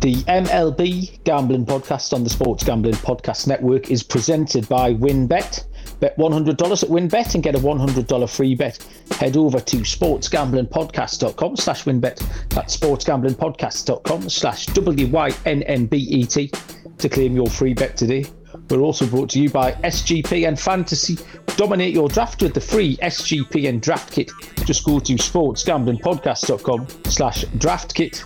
The MLB Gambling Podcast on the Sports Gambling Podcast Network is presented by WynnBET. Bet $100 at WynnBET and get a $100 free bet. Head over to sportsgamblingpodcast.com slash WynnBET. That's sportsgamblingpodcast.com slash W-Y-N-N-B-E-T to claim your free bet today. We're also brought to you by SGPN Fantasy. Dominate your draft with the free SGPN draft kit. Just go to sportsgamblingpodcast.com slash draft kit.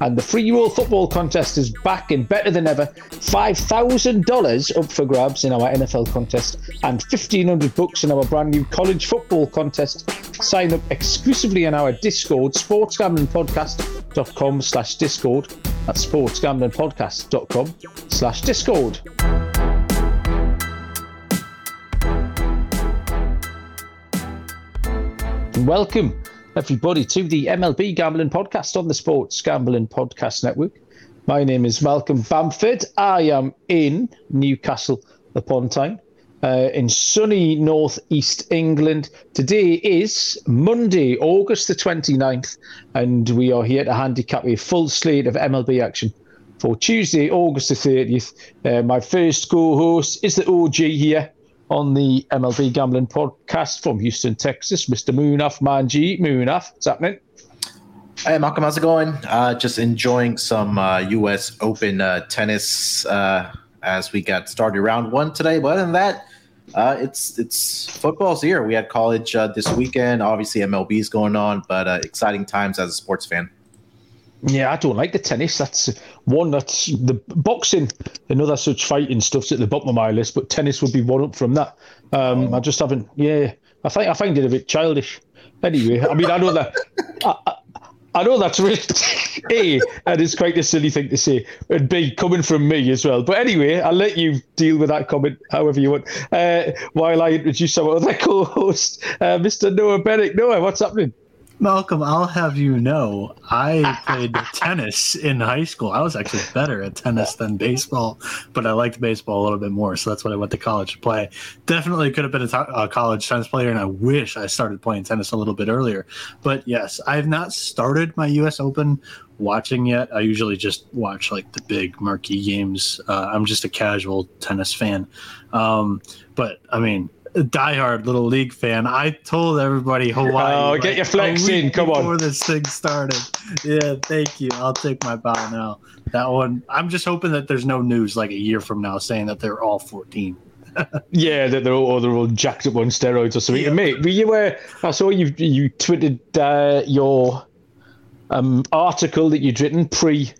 And the free roll football contest is back and better than ever. $5,000 up for grabs in our NFL contest and 1500 bucks in our brand new college football contest. Sign up exclusively in our Discord, sportsgamblingpodcast.com slash Discord. That's sportsgamblingpodcast.com slash Discord. Welcome, everybody, to the MLB Gambling Podcast on the Sports Gambling Podcast Network. My name is Malcolm Bamford. I am in Newcastle upon Tyne, uh, in sunny northeast England. Today is Monday, August the 29th, and we are here to handicap a full slate of MLB action for Tuesday, August the 30th. Uh, my first co host is the OG here on the MLB Gambling Podcast from Houston, Texas, Mr. Munaf Manji. Munaf, what's happening? Hey, Malcolm, how's it going? Uh, just enjoying some uh, U.S. Open uh, tennis uh, as we got started round one today. But other than that, uh, it's it's football's here. We had college uh, this weekend. Obviously, MLB's going on, but exciting times as a sports fan. Yeah, I don't like the tennis. That's one that's the boxing and other such fighting stuff's at the bottom of my list, but tennis would be one up from that. Um, I just haven't. Yeah, I think I find it a bit childish. Anyway, I mean, I know that. I, I, know that's really a, and it's quite a silly thing to say, and B, coming from me as well. But anyway, I'll let you deal with that comment however you want. Uh, while I introduce our other co-host, uh, Mr. Noah Bennett. Noah, what's happening? Malcolm, I'll have you know, I played tennis in high school. I was actually better at tennis than baseball, but I liked baseball a little bit more. So that's what I went to college to play. Definitely could have been a, t- a college tennis player, and I wish I started playing tennis a little bit earlier. But yes, I have not started my U.S. Open watching yet. I usually just watch like the big marquee games. Uh, I'm just a casual tennis fan. Um, but I mean, diehard little league fan. I told everybody Hawaii. Oh, like, get your flex in. Come before on. Before this thing started. Yeah, thank you. I'll take my bow now. That one. I'm just hoping that there's no news like a year from now saying that they're all 14. yeah, that they're all or they're all jacked up on steroids or something. Yeah. Mate, were you uh, I saw you you tweeted uh, your um, article that you'd written pre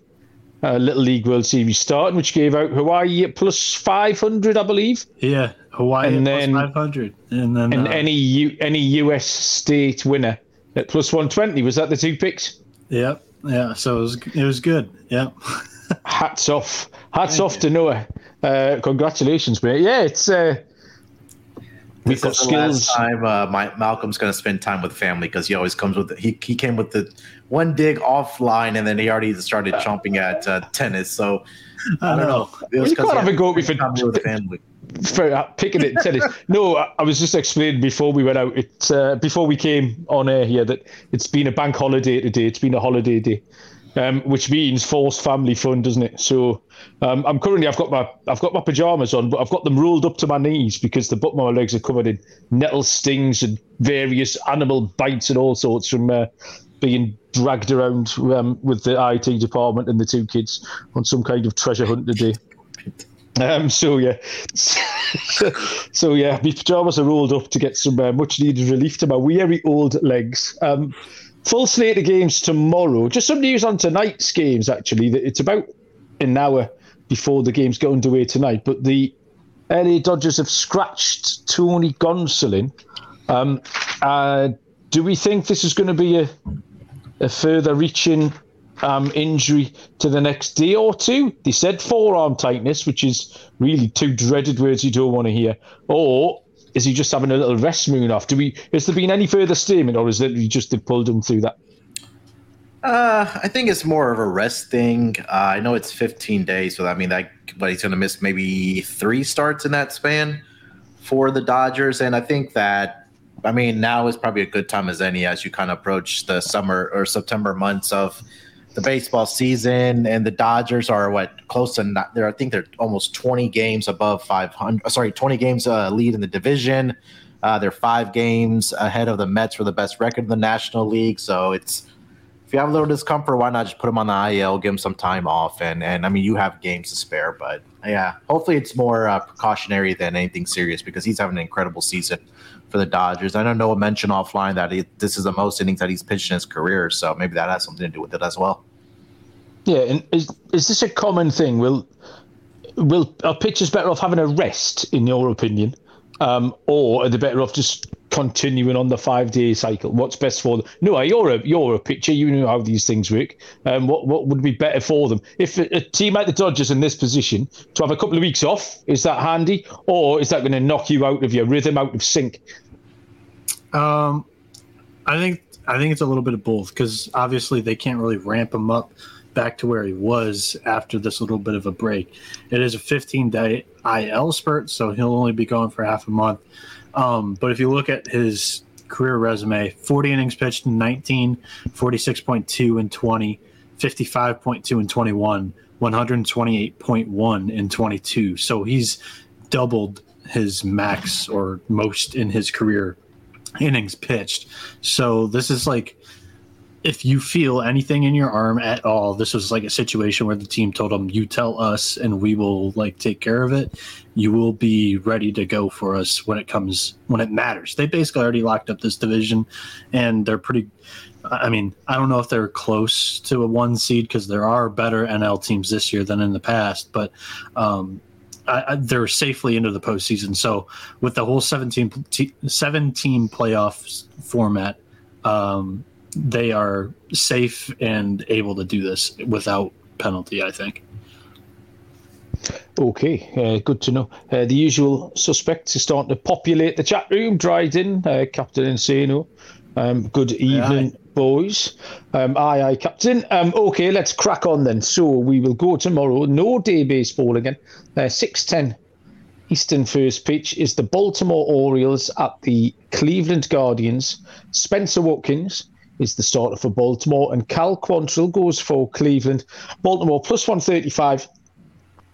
uh, Little League World Series starting, which gave out Hawaii at plus 500, I believe. Yeah, Hawaii and then, 500. And then and uh, any U, any US state winner at plus 120. Was that the two picks? Yep. Yeah. So it was, it was good. Yeah. Hats off. Hats Thank off you. to Noah. Uh, congratulations, mate. Yeah, it's. Uh, We've got skills. time uh, my, Malcolm's going to spend time with family because he always comes with the, he he came with the one dig offline and then he already started chomping at uh, tennis. So I don't know. It was you can't have a go with the family. Uh, picking it tennis. no, I, I, was just explaining before we went out. It uh, before we came on air here that it's been a bank holiday today. It's been a holiday day um, which means forced family fun, doesn't it? So um, I'm currently I've got my I've got my pajamas on, but I've got them rolled up to my knees because the bottom of my legs are covered in nettle stings and various animal bites and all sorts from uh, being dragged around um, with the IT department and the two kids on some kind of treasure hunt today. Um, so yeah, so yeah, my pajamas are rolled up to get some uh, much needed relief to my weary old legs. Um, full slate of games tomorrow. Just some news on tonight's games, actually. It's about an hour before the games go underway tonight. But the LA Dodgers have scratched Tony Gonsolin. Um, uh, do we think this is going to be a, a further reaching um, injury to the next day or two? They said forearm tightness, which is really two dreaded words you don't want to hear. Or is he just having a little rest Munaf? Do we? Has there been any further statement, or is it we just pulled him through that? Uh, I think it's more of a rest thing. Uh, I know it's 15 days, so I mean that, but he's going to miss maybe three starts in that span for the Dodgers, and I think that, I mean, now is probably a good time as any as you kind of approach the summer or September months of the baseball season, and the Dodgers are what close to not there. I think they're almost 20 games above 500. Sorry, 20 games uh, lead in the division. Uh, they're five games ahead of the Mets for the best record in the National League. So it's if you have a little discomfort, why not just put him on the IL, give him some time off, and and I mean you have games to spare, but yeah, hopefully it's more uh, precautionary than anything serious because he's having an incredible season for the Dodgers. I know Noah mentioned offline that he, this is the most innings that he's pitched in his career, so maybe that has something to do with it as well. Yeah, and is is this a common thing? Will will are pitchers better off having a rest, in your opinion, um, or are they better off just continuing on the five day cycle? What's best for them? No, you're a you're a pitcher. You know how these things work. Um, what what would be better for them? If a, a, team like the Dodgers in this position to have a couple of weeks off, is that handy, or is that going to knock you out of your rhythm, out of sync? Um, I think I think it's a little bit of both because obviously they can't really ramp them up back to where he was after this little bit of a break. It is a 15 day IL spurt, so he'll only be gone for half a month. Um, but if you look at his career resume 40 innings pitched in 19, 46.2 in 20, 55.2 in 21, 128.1 in 22. So he's doubled his max or most in his career innings pitched. So this is like if you feel anything in your arm at all, this was like a situation where the team told them, "You tell us, and we will like take care of it. You will be ready to go for us when it comes when it matters." They basically already locked up this division, and they're pretty. I mean, I don't know if they're close to a one seed because there are better NL teams this year than in the past, but um, I, I, they're safely into the postseason. So with the whole 17, 17 playoff format, um, they are safe and able to do this without penalty. I think. Okay, uh, good to know. Uh, the usual suspects are starting to populate the chat room. Dryden, uh, Captain Insano. Um, good evening, aye. boys. Um, aye, aye, Captain. Um, okay, let's crack on then. So we will go tomorrow. No day baseball again. Uh, Six ten Eastern first pitch is the Baltimore Orioles at the Cleveland Guardians. Spenser Watkins is the starter for Baltimore, and Cal Quantrill goes for Cleveland. Baltimore plus 135,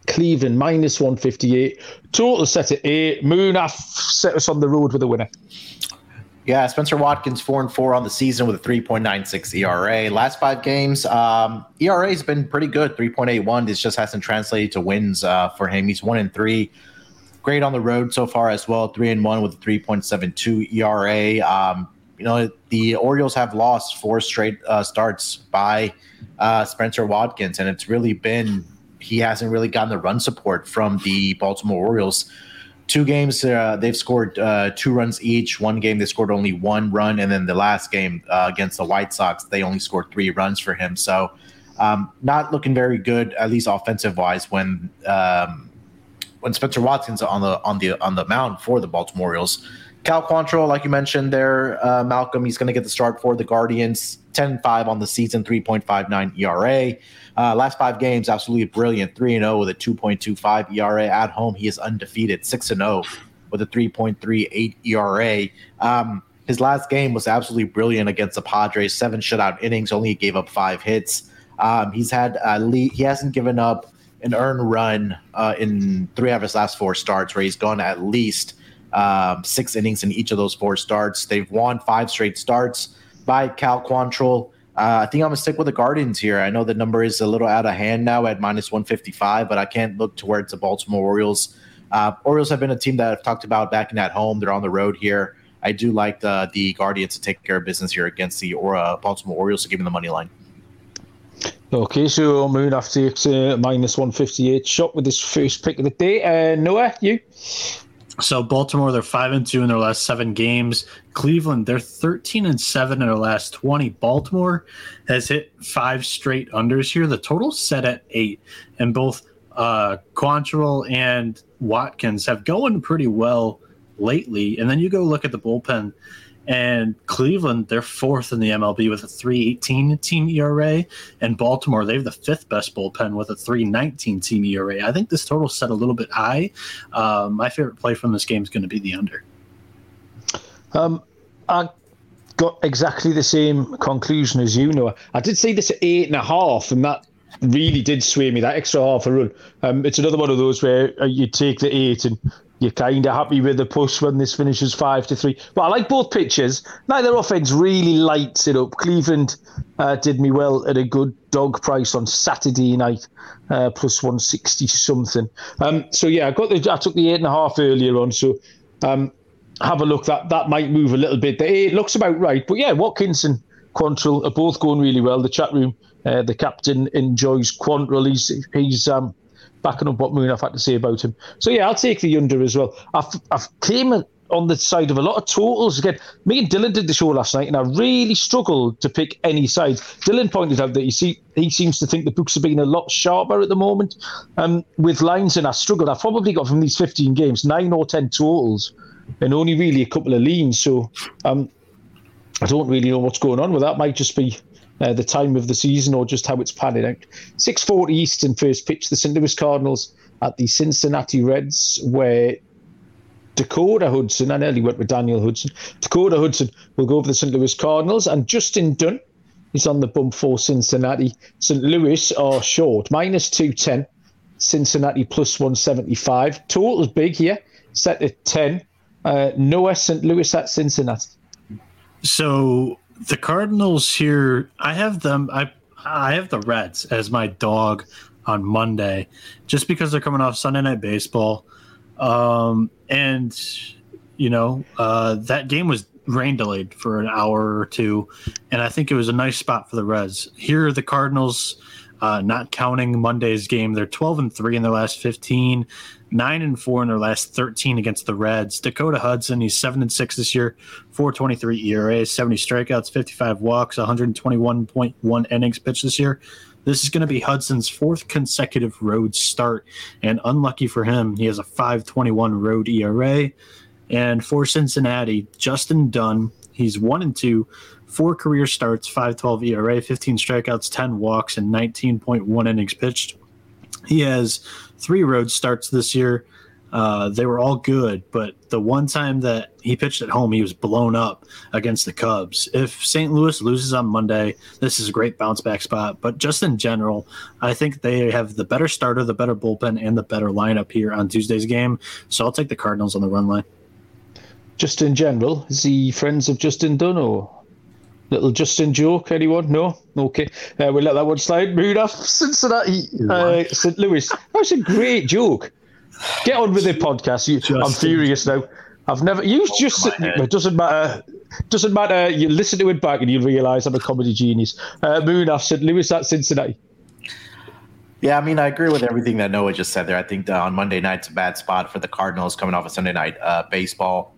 Cleveland minus 158. Total set at eight. Munaf set us on the road with a winner. Yeah, Spenser Watkins four and four on the season with a 3.96 ERA. Last five games, um, ERA has been pretty good, 3.81. This just hasn't translated to wins uh, for him. He's one and three. Great on the road so far as well, three and one with a 3.72 ERA. Um, you know, the Orioles have lost four straight uh, starts by uh, Spenser Watkins, and it's really been he hasn't really gotten the run support from the Baltimore Orioles. Two games, uh, they've scored uh, two runs each. One game, they scored only one run, and then the last game uh, against the White Sox, they only scored three runs for him. So, um, not looking very good, at least offensive wise, when um, when Spenser Watkins on the on the on the mound for the Baltimore Orioles. Cal Quantrill, like you mentioned there, uh, Malcolm, he's going to get the start for the Guardians. 10 5 on the season, 3.59 ERA. Uh, last five games, absolutely brilliant. 3 0 with a 2.25 ERA. At home, he is undefeated, 6 0 with a 3.38 ERA. Um, his last game was absolutely brilliant against the Padres. Seven shutout innings, only gave up five hits. Um, he's had uh, lead, he hasn't given up an earned run uh, in three of his last four starts, where he's gone at least um, six innings in each of those four starts. They've won five straight starts by Cal Quantrill. Uh, I think I'm gonna stick with the Guardians here. I know the number is a little out of hand now at minus 155, but I can't look towards the Baltimore Orioles. Uh, Orioles have been a team that I've talked about backing at home. They're on the road here. I do like the the Guardians to take care of business here against the or, uh, Baltimore Orioles to give me the money line. Okay, so Munaf takes a minus 158 shot with his first pick of the day. Uh, Noah, you? So Baltimore, they're five and two in their last seven games. Cleveland, they're thirteen and seven in their last twenty. Baltimore has hit five straight unders here. The total set at eight, and both uh, Quantrill and Watkins have going pretty well lately. And then you go look at the bullpen. And Cleveland, they're fourth in the MLB with a 318 team ERA. And Baltimore, they have the fifth best bullpen with a 319 team ERA. I think this total set a little bit high. Um, my favorite play from this game is going to be the under. Um, I got exactly the same conclusion as you know. I did see this at eight and a half, and that really did sway me. That extra half a run. Um, it's another one of those where uh, you take the eight and you're kind of happy with the push when this finishes five to three. But I like both pitches. Neither offense really lights it up. Cleveland uh, did me well at a good dog price on Saturday night, uh, plus one sixty something. Um, so yeah, I got the I took the eight and a half earlier on. So um, have a look. That that might move a little bit. The eight looks about right. But yeah, Watkins and Quantrill are both going really well. The chat room, uh, the captain enjoys Quantrill. He's he's um, backing up what Moon I've had to say about him. So yeah, I'll take the under as well. I've I've came on the side of a lot of totals again. Me and Dylan did the show last night, and I really struggled to pick any sides. Dylan pointed out that he see he seems to think the books have been a lot sharper at the moment um, with lines, and I struggled. I've probably got from these 15 games nine or ten totals, and only really a couple of leans. So um, I don't really know what's going on with that. Might just be uh, the time of the season or just how it's panning out. 6:40 Eastern first pitch. The St. Louis Cardinals at the Cincinnati Reds, where Dakota Hudson, I nearly went with Daniel Hudson. Dakota Hudson will go over the St. Louis Cardinals, and Justin Dunn is on the bump for Cincinnati. St. Louis are short, minus 210. Cincinnati plus 175. Total's big here, set at 10. Uh, Noah St. Louis at Cincinnati. So the Cardinals here, I have them. I I have the Reds as my dog on Monday, just because they're coming off Sunday Night Baseball, um, and you know uh, that game was rain delayed for an hour or two, and I think it was a nice spot for the Reds. Here, the Cardinals, uh, not counting Monday's game, they're twelve and three in their last 15, 9 and four in their last 13 against the Reds. Dakota Hudson, he's seven and six this year, 423 ERA, 70 strikeouts, 55 walks, 121.1 innings pitched this year. This is going to be Hudson's fourth consecutive road start, and unlucky for him, he has a 521 road ERA. And for Cincinnati, Justin Dunn, he's one and two, four career starts, 512 ERA, 15 strikeouts, 10 walks, and 19.1 innings pitched. He has three road starts this year. Uh, they were all good, but the one time that he pitched at home, he was blown up against the Cubs. If St. Louis loses on Monday, this is a great bounce back spot. But just in general, I think they have the better starter, the better bullpen, and the better lineup here on Tuesday's game. So I'll take the Cardinals on the run line. Just in general, is he friends of Justin Dunn or Little Justin joke, anyone? No? Okay. Uh, we'll let that one slide. Munaf Cincinnati, uh, St. Louis. That was a great joke. Get on with the podcast. You, I'm furious now. I've never. You just. It doesn't matter. Doesn't matter. You listen to it back and you'll realise I'm a comedy genius. Uh, Munaf St. Louis at Cincinnati. Yeah, I mean, I agree with everything that Noah just said there. I think on Monday night's a bad spot for the Cardinals coming off a Sunday night uh, baseball.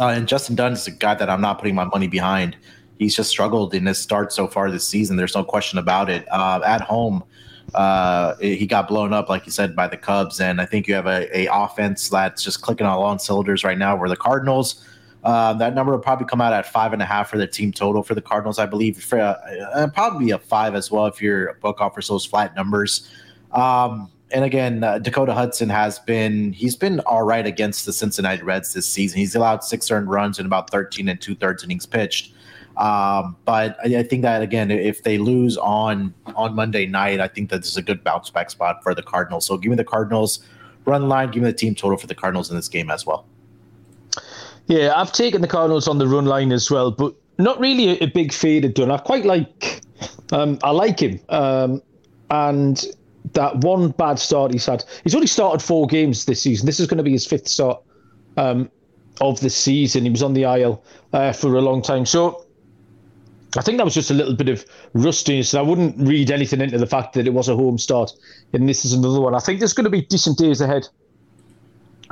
Uh, and Justin Dunn is a guy that I'm not putting my money behind he's just struggled in his start so far this season. There's no question about it. Uh, at home, uh, he got blown up, like you said, by the Cubs, and I think you have a, a offense that's just clicking on all cylinders right now. Where the Cardinals, uh, that number will probably come out at five and a half for the team total for the Cardinals, I believe. For uh, probably a five as well if your book offers those flat numbers. Um, and again, uh, Dakota Hudson has been he's been all right against the Cincinnati Reds this season. He's allowed six earned runs in about 13 and two thirds innings pitched. Um, but I, I, think that again, if they lose on on Monday night, I think that this is a good bounce back spot for the Cardinals. So give me the Cardinals run line, give me the team total for the Cardinals in this game as well. Yeah, I've taken the Cardinals on the run line as well, but not really a, a big fade at Dunn. I quite like, um, I like him, um, and that one bad start he's had. He's only started four games this season. This is going to be his fifth start um, of the season. He was on the IL uh, for a long time, so I think that was just a little bit of rustiness. I wouldn't read anything into the fact that it was a home start, and this is another one. I think there's going to be decent days ahead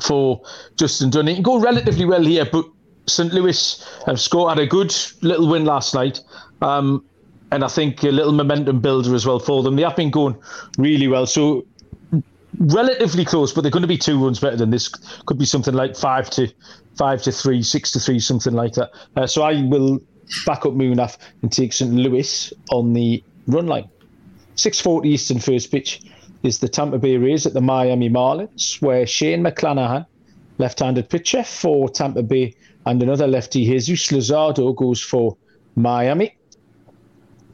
for Justin Dunn. He can go relatively well here, but St. Louis have scored had a good little win last night, um, and I think a little momentum builder as well for them. They have been going really well, so relatively close, but they're going to be two runs better than this. Could be something like five to five to three, six to three, something like that. Uh, so I will back up Munaf and take St. Louis on the run line. 6.40 Eastern first pitch is the Tampa Bay Rays at the Miami Marlins, where Shane McClanahan, left-handed pitcher for Tampa Bay, and another lefty, Jesus Luzardo, goes for Miami.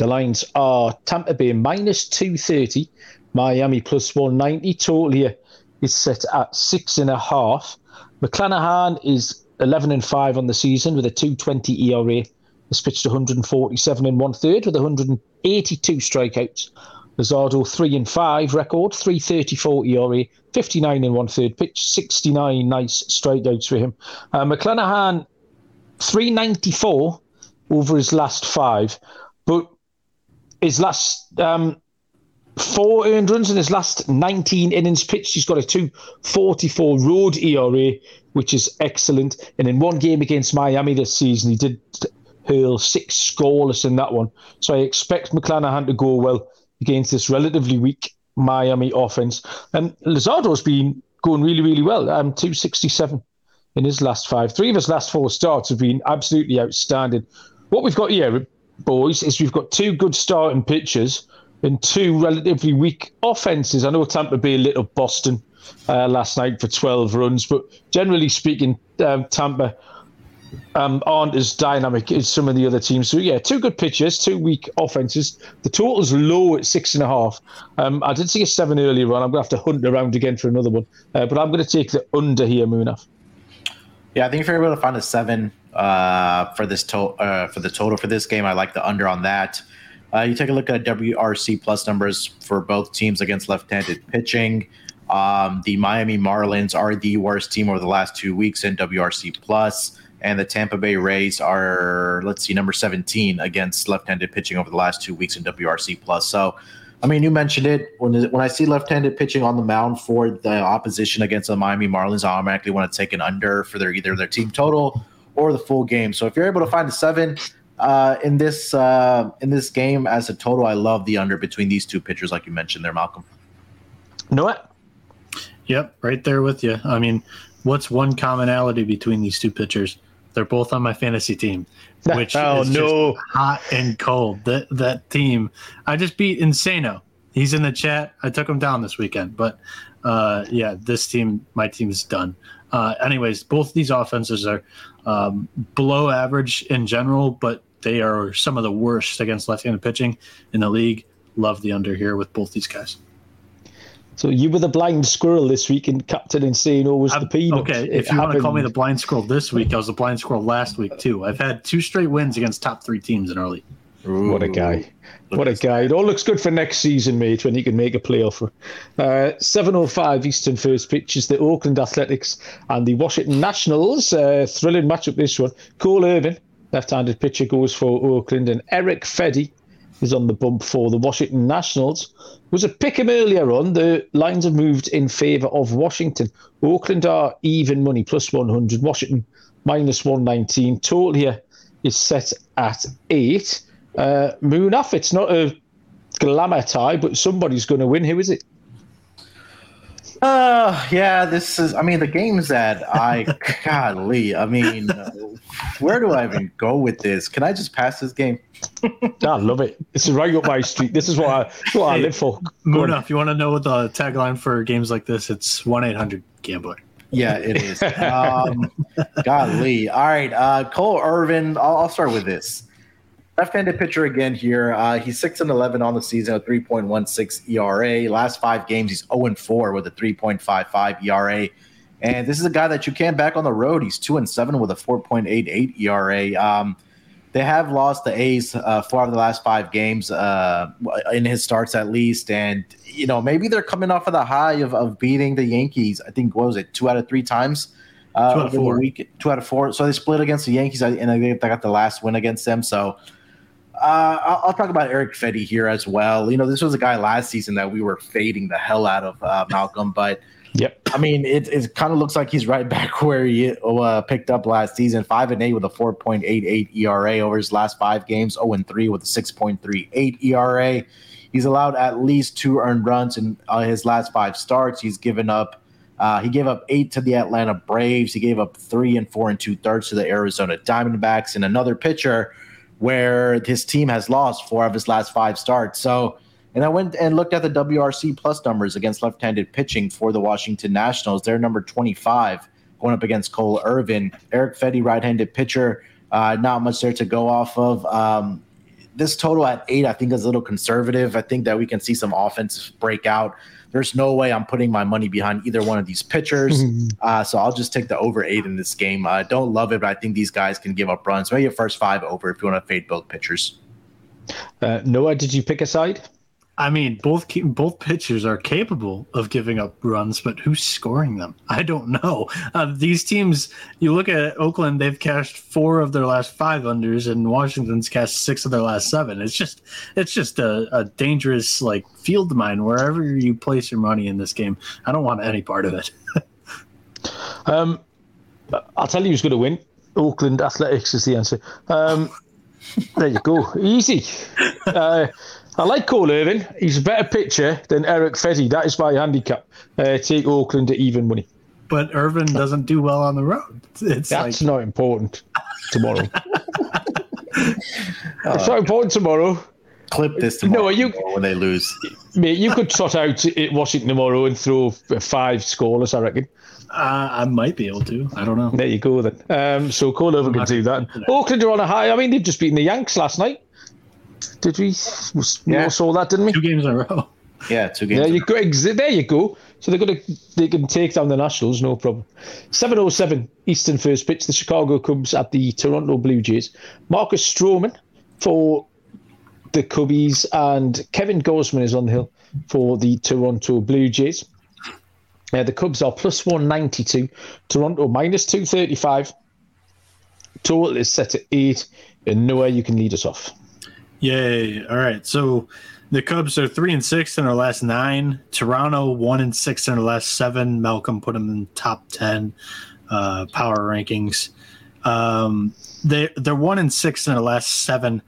The lines are Tampa Bay minus 230, Miami plus 190. Total here is set at six and a half. McClanahan is 11 and 5 on the season with a 220 ERA. Has pitched 147 and one third with 182 strikeouts. Luzardo 3 and 5 record, 334 ERA, 59 and one third pitch, 69 nice strikeouts for him. Uh, McClanahan 394 over his last five, his last um, four earned runs in his last 19 innings pitched. He's got a 244 road ERA, which is excellent. And in one game against Miami this season, he did hurl six scoreless in that one. So I expect McClanahan to go well against this relatively weak Miami offense. And Luzardo's been going really, really well. Um, 267 in his last five. Three of his last four starts have been absolutely outstanding. What we've got here, boys, is we've got two good starting pitchers and two relatively weak offenses. I know Tampa Bay a little Boston uh, last night for 12 runs, but generally speaking, um, Tampa um, aren't as dynamic as some of the other teams. So yeah, two good pitchers, two weak offenses. The total's low at six and a half. Um, I did see a seven earlier on. I'm going to have to hunt around again for another one, uh, but I'm going to take the under here, Munaf. Yeah, I think if you're able to find a seven uh, for this to- uh, for the total for this game, I like the under on that. Uh, you take a look at WRC plus numbers for both teams against left-handed pitching. Um, the Miami Marlins are the worst team over the last two weeks in WRC plus and the Tampa Bay Rays are let's see number 17 against left-handed pitching over the last two weeks in WRC plus. So, I mean, you mentioned it when when I see left-handed pitching on the mound for the opposition against the Miami Marlins, I automatically want to take an under for their either their team total or the full game. So if you're able to find a seven uh, in this uh, in this game as a total, I love the under between these two pitchers, like you mentioned there, Malcolm. Know it? Yep, right there with you. I mean, what's one commonality between these two pitchers? They're both on my fantasy team, which oh, is no. hot and cold. That that team, I just beat Insano. He's in the chat. I took him down this weekend, but uh, yeah, this team, my team is done. Uh, anyways, both these offenses are um, below average in general, but they are some of the worst against left-handed pitching in the league. Love the under here with both these guys. So you were the blind squirrel this week, and Captain Insano was the peanut. Okay, if you want to call me the blind squirrel this week, I was the blind squirrel last week too. I've had two straight wins against top three teams in early. Ooh. What a guy! What a guy! It all looks good for next season, mate, when he can make a playoff. Uh, 7.05 Eastern first pitch is the Oakland Athletics and the Washington Nationals. Uh, thrilling matchup this one. Cole Irvin, left-handed pitcher, goes for Oakland, and Eric Fedde is on the bump for the Washington Nationals. Was a pick him earlier on. The lines have moved in favour of Washington. Oakland are even money, plus 100. Washington, minus 119. Total here is set at 8. Uh, Munaf, it's not a glamour tie, but somebody's going to win. Who is it? Uh, yeah, this is, I mean, the games that I, golly, I mean, where do I even go with this? Can I just pass this game? I love it. This is right up my street. This is what I, what hey, I live for. Munaf, if you want to know the tagline for games like this, it's 1 800 Gambler. Yeah, it is. Um, golly. All right. Uh, Cole Irvin, I'll, I'll start with this. Left-handed pitcher again here. Uh, he's six and eleven on the season, a three point one six ERA. Last five games, he's zero and four with a three point five five ERA. And this is a guy that you can't back on the road. He's two and seven with a four point eight eight ERA. Um, they have lost the A's uh, four of the last five games uh, in his starts at least, and you know maybe they're coming off of the high of, of beating the Yankees. I think what was it, two out of three times. Uh, two out of four. Week, two out of four. So they split against the Yankees, and I think they got the last win against them. So uh, I'll, I'll, talk about Eric Fedde here as well. You know, this was a guy last season that we were fading the hell out of uh, Malcolm, but yep. I mean, it, it kind of looks like he's right back where he uh, picked up last season. Five and eight with a four point eight eight ERA over his last five games. Zero oh and three with a six point three eight ERA. He's allowed at least two earned runs in uh, his last five starts. He's given up. Uh, he gave up eight to the Atlanta Braves. He gave up three and four and two thirds to the Arizona Diamondbacks. And another pitcher where his team has lost four of his last five starts. So, and I went and looked at the WRC plus numbers against left-handed pitching for the Washington Nationals. They're number 25 going up against Cole Irvin. Eric Fedde, right-handed pitcher. Uh, not much there to go off of. Um, this total at eight, I think, is a little conservative. I think that we can see some offense break out. There's no way I'm putting my money behind either one of these pitchers. uh, so I'll just take the over eight in this game. I uh, don't love it, but I think these guys can give up runs. Maybe a first five over if you want to fade both pitchers. Uh, Noah, did you pick a side? I mean, both both pitchers are capable of giving up runs, but who's scoring them? I don't know. Uh, these teams, you look at Oakland; they've cashed four of their last five unders, and Washington's cashed six of their last seven. It's just, it's just a, a dangerous like field mine wherever you place your money in this game. I don't want any part of it. um, I'll tell you who's going to win. Oakland Athletics is the answer. Um, there you go, easy. Uh, I like Cole Irvin. He's a better pitcher than Eric Fedde. That is my handicap. Uh, take Oakland to even money. But Irvin doesn't do well on the road. It's That's like... not important tomorrow. it's not important tomorrow. Clip this tomorrow no, you, when they lose. Mate, you could trot out Washington tomorrow and throw five scoreless, I reckon. Uh, I might be able to. I don't know. There you go then. Um, so Cole Irvin can do that. Oakland are on a high. I mean, they've just beaten the Yanks last night. Did we? Yeah. saw that, didn't we? Two games in a row. Yeah, two games. There you go. There you go. So they're gonna they can take down the Nationals, no problem. Seven oh seven Eastern first pitch. The Chicago Cubs at the Toronto Blue Jays. Marcus Stroman for the Cubbies and Kevin Gausman is on the hill for the Toronto Blue Jays. Uh, the Cubs are plus 192, Toronto minus 235. Total is set at eight, and nowhere you can lead us off. Yay. All right. So the Cubs are three and six in their last nine. Toronto one and six in their last seven. Malcolm put them in top ten uh, power rankings. Um, they they're one and six in their last seven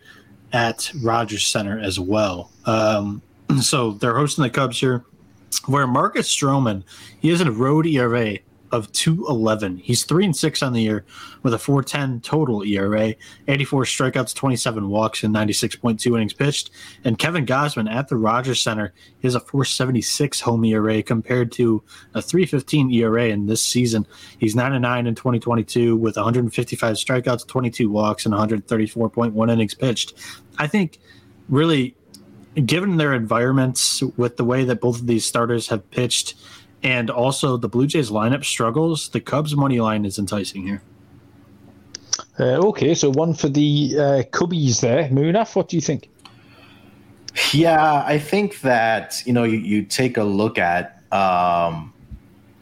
at Rogers Center as well. Um, so they're hosting the Cubs here. Where Marcus Stroman, he has a road ERA of 211. He's 3 and 6 on the year with a 410 total ERA, 84 strikeouts, 27 walks, and 96.2 innings pitched. And Kevin Gausman at the Rogers Center has a 476 home ERA compared to a 315 ERA in this season. He's 9 and 9 in 2022 with 155 strikeouts, 22 walks, and 134.1 innings pitched. I think really given their environments with the way that both of these starters have pitched and also the Blue Jays lineup struggles, the Cubs money line is enticing here. Uh, okay, so one for the uh, Cubbies there. Munaf, what do you think? Yeah, I think that you know you, you take a look at um,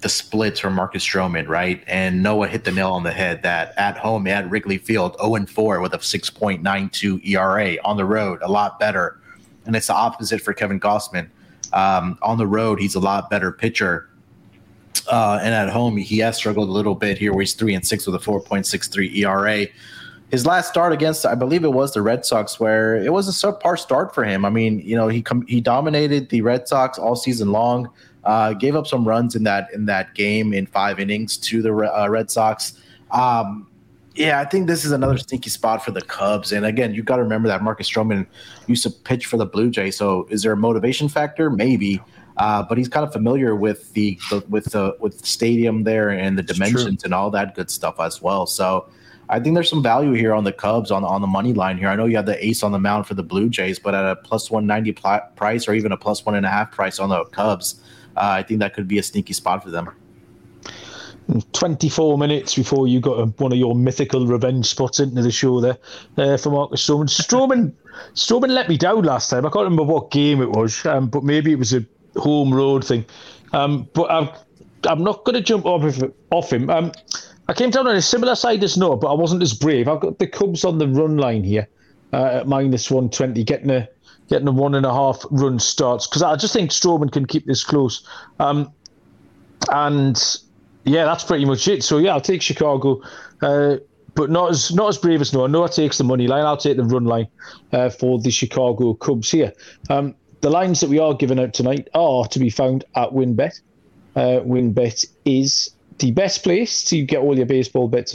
the splits from Marcus Stroman, right? And Noah hit the nail on the head that at home at Wrigley Field, 0 and 4 with a 6.92 ERA on the road, a lot better. And it's the opposite for Kevin Gausman. Um, on the road, he's a lot better pitcher uh, and at home, he has struggled a little bit here, where he's three and six with a 4.63 ERA. His last start against, I believe it was the Red Sox, where it was a subpar start for him. I mean, you know, he com- he dominated the Red Sox all season long. Uh, gave up some runs in that in that game in five innings to the uh, Red Sox. Um, yeah, I think this is another sneaky spot for the Cubs. And again, you got to remember that Marcus Stroman used to pitch for the Blue Jays. So is there a motivation factor? Maybe. Uh, but he's kind of familiar with the, the with the with the stadium there and the dimensions and all that good stuff as well. So I think there's some value here on the Cubs on on the money line here. I know you have the ace on the mound for the Blue Jays, but at a plus one ninety pl- price or even a plus one and a half price on the Cubs, uh, I think that could be a sneaky spot for them. 24 minutes before you got a, one of your mythical revenge spots into the show there uh, for Marcus Stroman. Stroman, Stroman let me down last time. I can't remember what game it was, um, but maybe it was a home road thing. Um, but I'm, I'm not going to jump off, off him. Um, I came down on a similar side as Noah, but I wasn't as brave. I've got the Cubs on the run line here uh, at minus 120, getting a getting a one and a half run starts because I just think Stroman can keep this close. Um, and yeah, that's pretty much it. So yeah, I'll take Chicago. Uh, but not as not as brave as Noah. Noah takes the money line. I'll take the run line uh, for the Chicago Cubs here. Um, the lines that we are giving out tonight are to be found at WynnBET. Uh, WynnBET is the best place to get all your baseball bets.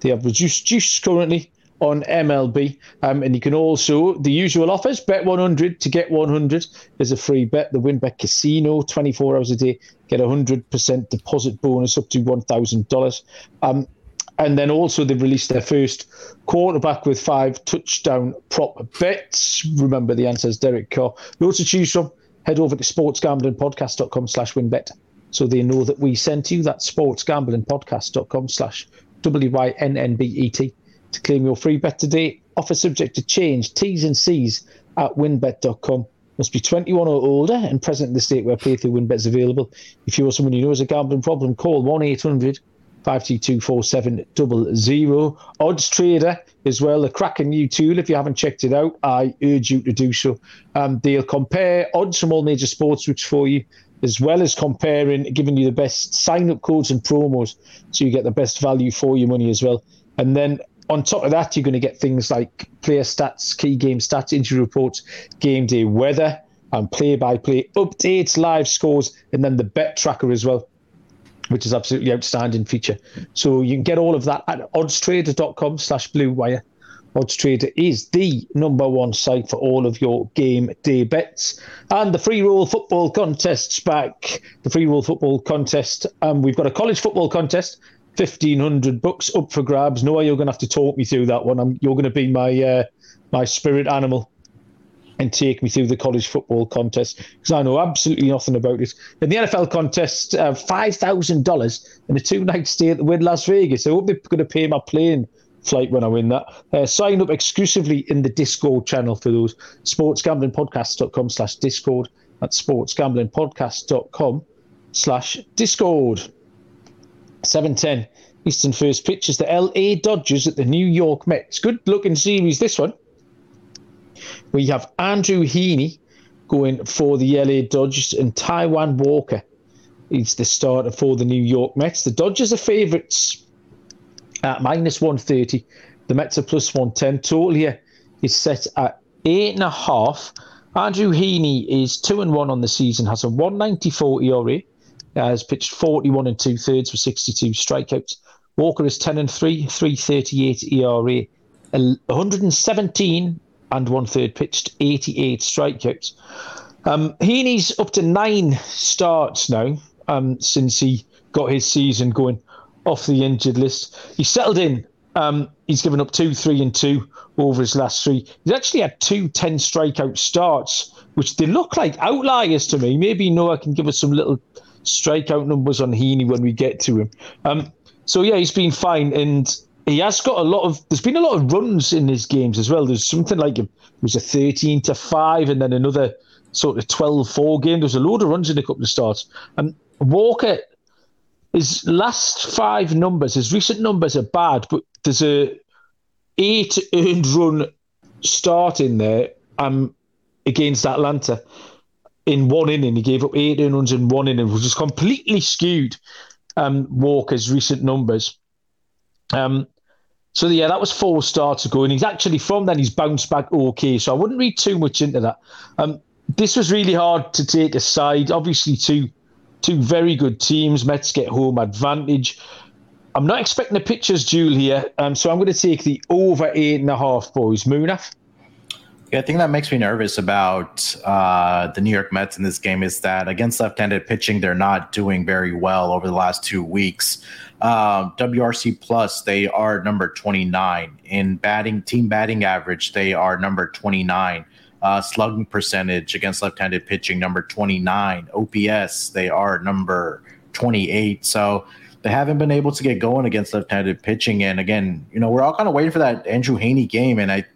They have reduced juice currently on MLB. Um, and you can also, the usual offers, bet 100 to get 100 is a free bet. The WynnBET Casino, 24 hours a day, get a 100% deposit bonus up to $1,000. Um, and then also they've released their first quarterback with five touchdown prop bets. Remember the answer is Derek Carr. Loads to choose from. Head over to sportsgamblingpodcast.com slash wynnbet so they know that we sent you that sportsgamblingpodcast.com slash W-Y-N-N-B-E-T to claim your free bet today. Offer subject to change. T's and C's at wynnbet.com. Must be 21 or older and present in the state where play through WynnBET is available. If you or someone you know has a gambling problem, call 1 800 522 4700. Odds Trader as well, a cracking new tool. If you haven't checked it out, I urge you to do so. Um, they'll compare odds from all major sports books for you, as well as comparing, giving you the best sign up codes and promos so you get the best value for your money as well. And then on top of that, you're going to get things like player stats, key game stats, injury reports, game day weather, and play by play updates, live scores, and then the bet tracker as well, which is absolutely outstanding feature. So you can get all of that at oddstrader.com slash blue wire. OddsTrader is the number one site for all of your game day bets. And the free roll football contest's back. The free roll football contest. Um, we've got a college football contest fifteen hundred bucks up for grabs. Noah, you're going to have to talk me through that one. I'm, you're going to be my uh, my spirit animal and take me through the college football contest because I know absolutely nothing about it. In the NFL contest, uh, five thousand dollars in a two-night stay at the Wynn Las Vegas. I hope they're going to pay my plane flight when I win that. Uh, sign up exclusively in the Discord channel for those. Sportsgamblingpodcast.com slash Discord. That's sportsgamblingpodcast.com slash Discord. 710 Eastern first pitch is the LA Dodgers at the New York Mets. Good looking series, this one. We have Andrew Heaney going for the LA Dodgers and Taijuan Walker is the starter for the New York Mets. The Dodgers are favourites at minus 130. The Mets are plus 110. Total here is set at eight and a half. Andrew Heaney is two and one on the season, has a 194 ERA has pitched 41 and two thirds for 62 strikeouts. Walker is 10 and 3, 338 ERA, 117 and one third pitched, 88 strikeouts. Um, Heaney's up to nine starts now um, since he got his season going off the injured list. He settled in. Um, he's given up two, three, and two over his last three. He's actually had two 10 strikeout starts, which they look like outliers to me. Maybe Noah can give us some little strikeout numbers on Heaney when we get to him. Um, so yeah, he's been fine, and he has got a lot of. There's been a lot of runs in his games as well. There's something like it was a 13 to five, and then another sort of 12-4 game. There's a load of runs in a couple of starts. And Walker, his last five numbers, his recent numbers are bad, but there's a eight earned run start in there um, against Atlanta in one inning. He gave up eight earned runs in one inning, which is completely skewed um, Walker's recent numbers. Um, so yeah, that was four starts ago, and he's actually from then he's bounced back okay. So I wouldn't read too much into that. Um, this was really hard to take aside. Obviously, two two very good teams. Mets get home advantage. I'm not expecting a pitcher's duel here, um, so I'm going to take the over eight and a half boys. Munaf. Yeah, I think that makes me nervous about uh, the New York Mets in this game is that against left-handed pitching, they're not doing very well over the last two weeks. Um, WRC plus, they are number 29 in batting team batting average. They are number 29. Uh, slugging percentage against left-handed pitching, number 29. OPS, they are number 28. So they haven't been able to get going against left-handed pitching. And again, you know, we're all kind of waiting for that Andrew Heaney game, and I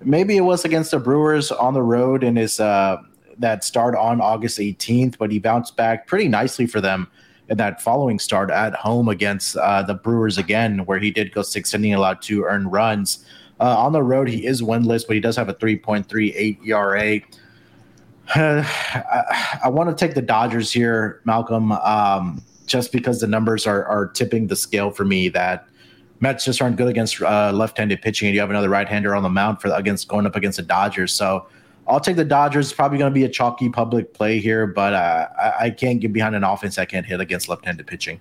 maybe it was against the Brewers on the road in his uh, that start on August 18th, but he bounced back pretty nicely for them in that following start at home against uh, the Brewers again, where he did go six inning, allowed two earned runs. Uh, on the road, he is winless, but he does have a 3.38 ERA. I, I want to take the Dodgers here, Malcolm, um, just because the numbers are, are tipping the scale for me that Mets just aren't good against uh, left-handed pitching, and you have another right-hander on the mound for against going up against the Dodgers. So I'll take the Dodgers. Probably going to be a chalky public play here, but uh, I, I, can't get behind an offense that can't hit against left-handed pitching.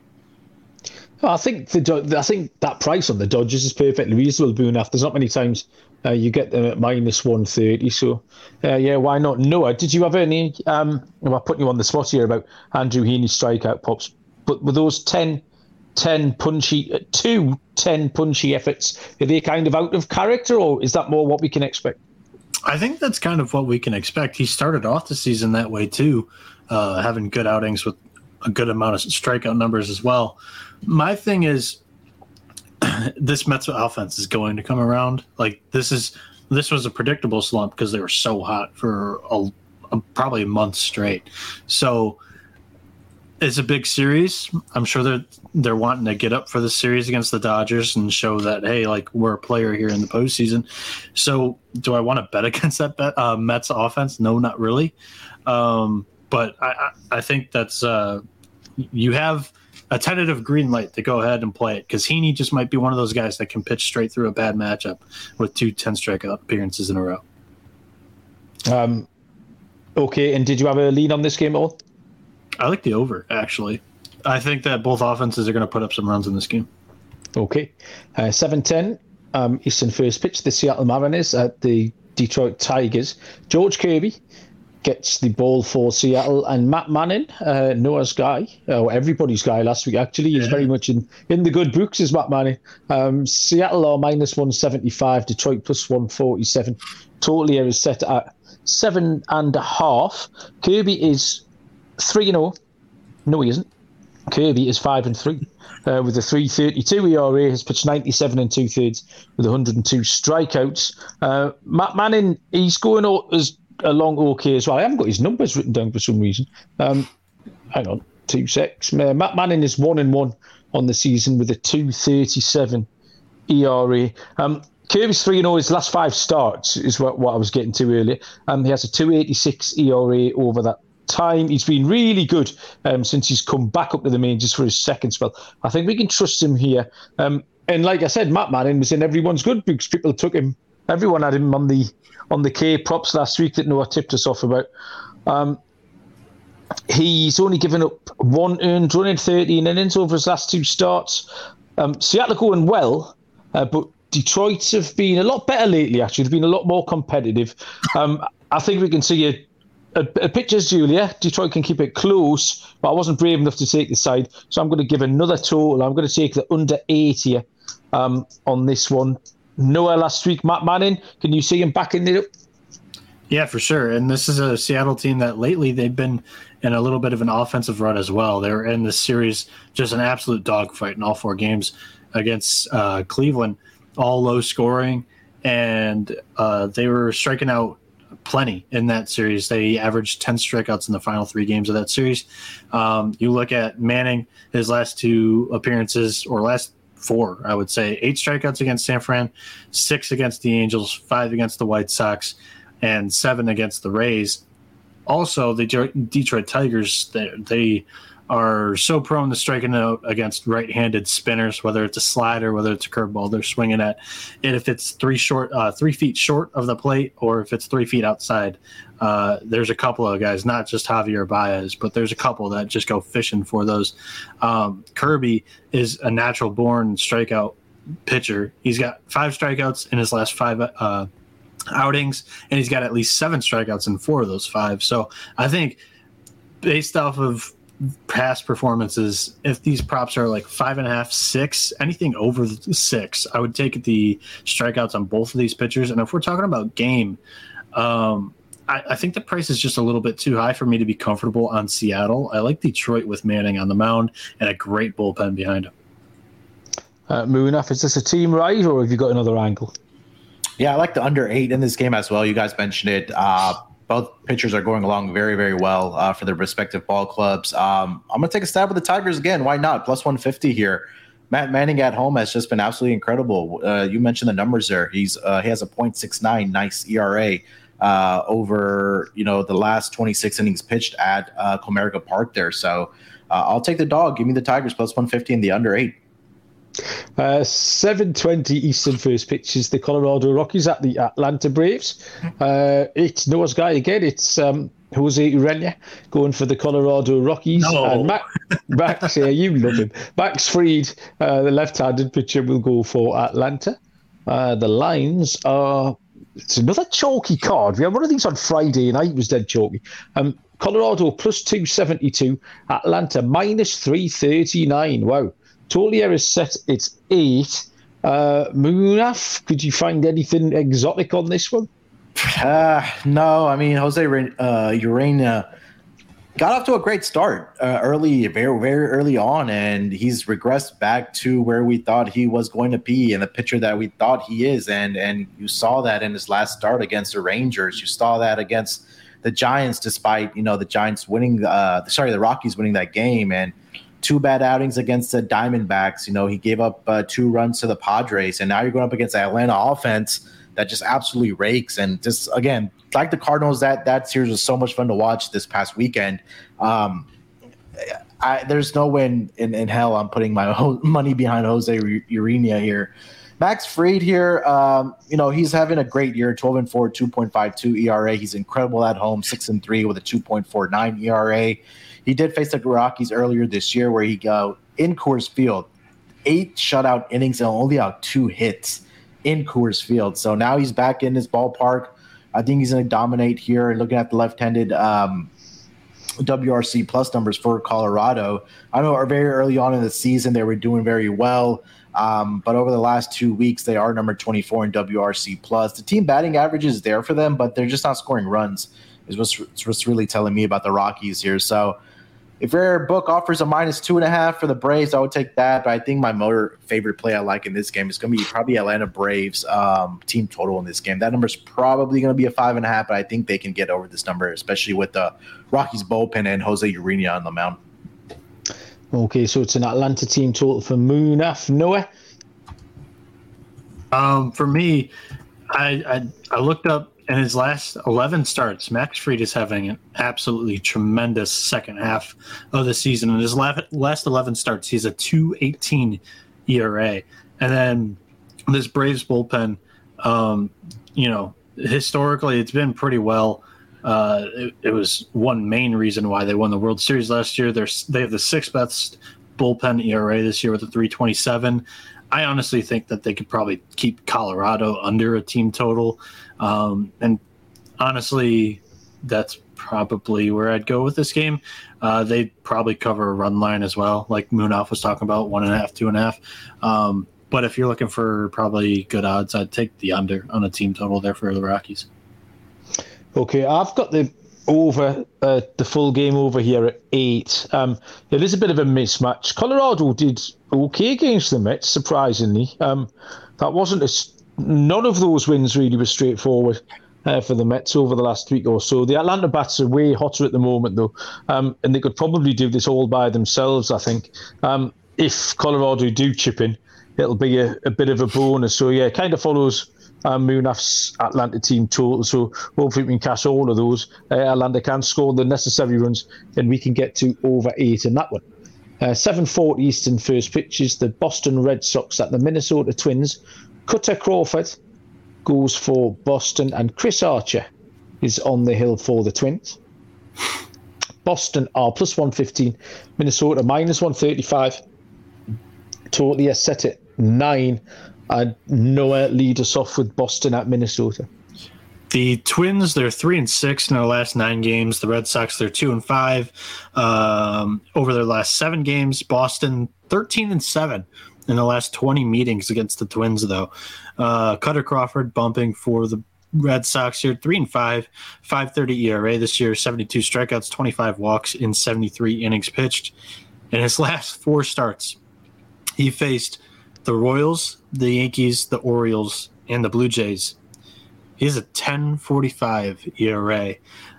I think the I think that price on the Dodgers is perfectly reasonable, Boone. After there's not many times uh, you get them at minus one thirty, so uh, yeah, why not? Noah, did you have any? Um, I'm putting you on the spot here about Andrew Heaney strikeout pops, but were those 10, 10 punchy, uh, two 10 punchy efforts? Are they kind of out of character, or is that more what we can expect? I think that's kind of what we can expect. He started off the season that way too, uh, having good outings with a good amount of strikeout numbers as well. My thing is, this Mets offense is going to come around. Like this is this was a predictable slump because they were so hot for a, a, probably a month straight. So it's a big series. I'm sure they're they're wanting to get up for the series against the Dodgers and show that hey, like we're a player here in the postseason. So do I want to bet against that bet, uh, Mets offense? No, not really. Um, but I, I think that's uh, you have a tentative green light to go ahead and play it because Heaney just might be one of those guys that can pitch straight through a bad matchup with two 10 strikeout appearances in a row. Um, okay, and did you have a lead on this game at all? I like the over, actually. I think that both offenses are going to put up some runs in this game. Okay. Uh, 7 10, um, Eastern first pitch, the Seattle Mariners at the Detroit Tigers. George Kirby gets the ball for Seattle. And Matt Manning, uh, Noah's guy, or everybody's guy last week, actually, is yeah. very much in, in the good books, is Matt Manning. Um, Seattle are minus 175, Detroit plus 147. Totally is set at seven and a half. Kirby is 3 0. No, he isn't. Kirby is 5 and 3. Uh, with a 332 ERA, has pitched 97 and two thirds with 102 strikeouts. Uh, Matt Manning, he's going as along okay as well. I haven't got his numbers written down for some reason. Um, hang on, two six. Uh, Matt Manning is one and one on the season with a two thirty seven ERA. Um, Kirby's three and zero. Oh, his last five starts is what, what I was getting to earlier. Um, he has a two eighty six ERA over that time. He's been really good um, since he's come back up to the majors for his second spell. I think we can trust him here. Um, and like I said, Matt Manning was in everyone's good books. People took him. Everyone had him on the on the K props last week that Noah tipped us off about. Um, he's only given up one earned run in 13 innings over his last two starts. Um, Seattle going well, uh, but Detroit have been a lot better lately, actually. They've been a lot more competitive. Um, I think we can see a, a, a pictures, Julia. Detroit can keep it close, but I wasn't brave enough to take the side. So I'm going to give another total. I'm going to take the under eight here um, on this one. Noah last week, Matt Manning. Can you see him backing it up? Yeah, for sure. And this is a Seattle team that lately they've been in a little bit of an offensive run as well. They were in this series just an absolute dogfight in all four games against uh, Cleveland, all low scoring, and uh, they were striking out plenty in that series. They averaged 10 strikeouts in the final three games of that series. Um, you look at Manning, his last two appearances or last four, I would say. Eight strikeouts against San Fran, six against the Angels, five against the White Sox, and seven against the Rays. Also, the Detroit Tigers, they, they are so prone to striking out against right-handed spinners, whether it's a slider, whether it's a curveball, they're swinging at. And if it's three short, uh, three feet short of the plate, or if it's three feet outside, uh, there's a couple of guys, not just Javier Baez, but there's a couple that just go fishing for those. Um, Kirby is a natural born strikeout pitcher. He's got five strikeouts in his last five uh, outings, and he's got at least seven strikeouts in four of those five. So I think based off of past performances, if these props are like five and a half, six, anything over six, I would take the strikeouts on both of these pitchers. And if we're talking about game, um, I, I, think the price is just a little bit too high for me to be comfortable on Seattle. I like Detroit with Manning on the mound and a great bullpen behind him. Uh, Munaf, is this a team right, or have you got another angle? Yeah, I like the under eight in this game as well. You guys mentioned it. Uh, both pitchers are going along very, very well uh, for their respective ball clubs. Um, I'm going to take a stab at the Tigers again. Why not? Plus 150 here. Matt Manning at home has just been absolutely incredible. Uh, you mentioned the numbers there. He's uh, he has a .69 nice ERA uh, over you know the last 26 innings pitched at uh, Comerica Park there. So uh, I'll take the dog. Give me the Tigers plus 150 in the under eight. Uh, 7.20 Eastern first pitch is the Colorado Rockies at the Atlanta Braves. Uh, it's Noah's guy again. It's um, Jose Urena going for the Colorado Rockies. No. And Max, Max yeah, you love him. Max Fried, uh, the left-handed pitcher, will go for Atlanta. Uh, the lines are. It's another chalky card. We had one of these on Friday night. It was dead chalky. Um, Colorado plus 272. Atlanta minus 339. Wow. Tolier is set. It's eight. Uh, Munaf, could you find anything exotic on this one? Uh, no, I mean Jose uh, Urena got off to a great start uh, early, very very early on, and he's regressed back to where we thought he was going to be and the pitcher that we thought he is, and and you saw that in his last start against the Rangers. You saw that against the Giants, despite you know the Giants winning, uh, sorry, the Rockies winning that game, and two bad outings against the Diamondbacks. You know he gave up uh, two runs to the Padres, and now you're going up against the Atlanta offense that just absolutely rakes. And just again, like the Cardinals, that that series was so much fun to watch this past weekend. Um, I, there's no way in, in, in, hell I'm putting my money behind Jose Urena here. Max Fried here, um, you know, he's having a great year 12 and 4, 2.52 ERA. He's incredible at home, 6 and 3 with a 2.49 ERA. He did face the Rockies earlier this year where he go in Coors Field, eight shutout innings and only out two hits in Coors Field. So now he's back in his ballpark. I think he's going to dominate here. Looking at the left-handed um, WRC plus numbers for Colorado, I know very early on in the season they were doing very well, um, but over the last two weeks they are number 24 in WRC plus. The team batting average is there for them, but they're just not scoring runs. Is what's, what's really telling me about the Rockies here. So if your book offers a minus two and a half for the Braves, I would take that. But I think my motor favorite play I like in this game is going to be probably Atlanta Braves um, team total in this game. That number is probably going to be a five and a half, but I think they can get over this number, especially with the Rockies bullpen and Jose Urena on the mound. Okay, so it's an Atlanta team total for Munaf Noah. Um, for me, I, I I looked up in his last 11 starts, Max Fried is having an absolutely tremendous second half of the season. In his last 11 starts, he's a 218 ERA. And then this Braves bullpen, um, you know, historically, it's been pretty well. Uh, it, it, was one main reason why they won the World Series last year. They're, they have the sixth best bullpen ERA this year with a 327. I honestly think that they could probably keep Colorado under a team total. Um, and honestly, that's probably where I'd go with this game. Uh, they'd probably cover a run line as well, like Munaf was talking about, one and a half, two and a half. Um, but if you're looking for probably good odds, I'd take the under on a team total there for the Rockies. Okay, I've got the over uh, the full game over here at eight. Um, it is a bit of a mismatch. Colorado did okay against the Mets, surprisingly. Um, that wasn't a, none of those wins really were straightforward. Uh, for the Mets over the last week or so. The Atlanta bats are way hotter at the moment, though, um, and they could probably do this all by themselves. I think um, if Colorado do chip in, it'll be a, a, bit of a bonus. So yeah, kind of follows um, Munaf's Atlanta team total. So hopefully we can cash all of those. Uh, Atlanta can score the necessary runs, and we can get to over eight in that one. Uh, 7.40 Eastern first pitch is the Boston Red Sox at the Minnesota Twins. Kutter Crawford goes for Boston, and Chris Archer is on the hill for the Twins. Boston are plus 115, Minnesota minus 135. Totally set at nine. And Noah lead us off with Boston at Minnesota. The Twins, they're three and six in their last nine games. The Red Sox, they're two and five um, over their last seven games. Boston, thirteen and seven in the last twenty meetings against the Twins, though. Uh, Kutter Crawford bumping for the Red Sox here, three and five, five thirty ERA this year, seventy two strikeouts, twenty five walks in seventy three innings pitched. In his last four starts, he faced the Royals, the Yankees, the Orioles, and the Blue Jays. He's a 10.45 ERA.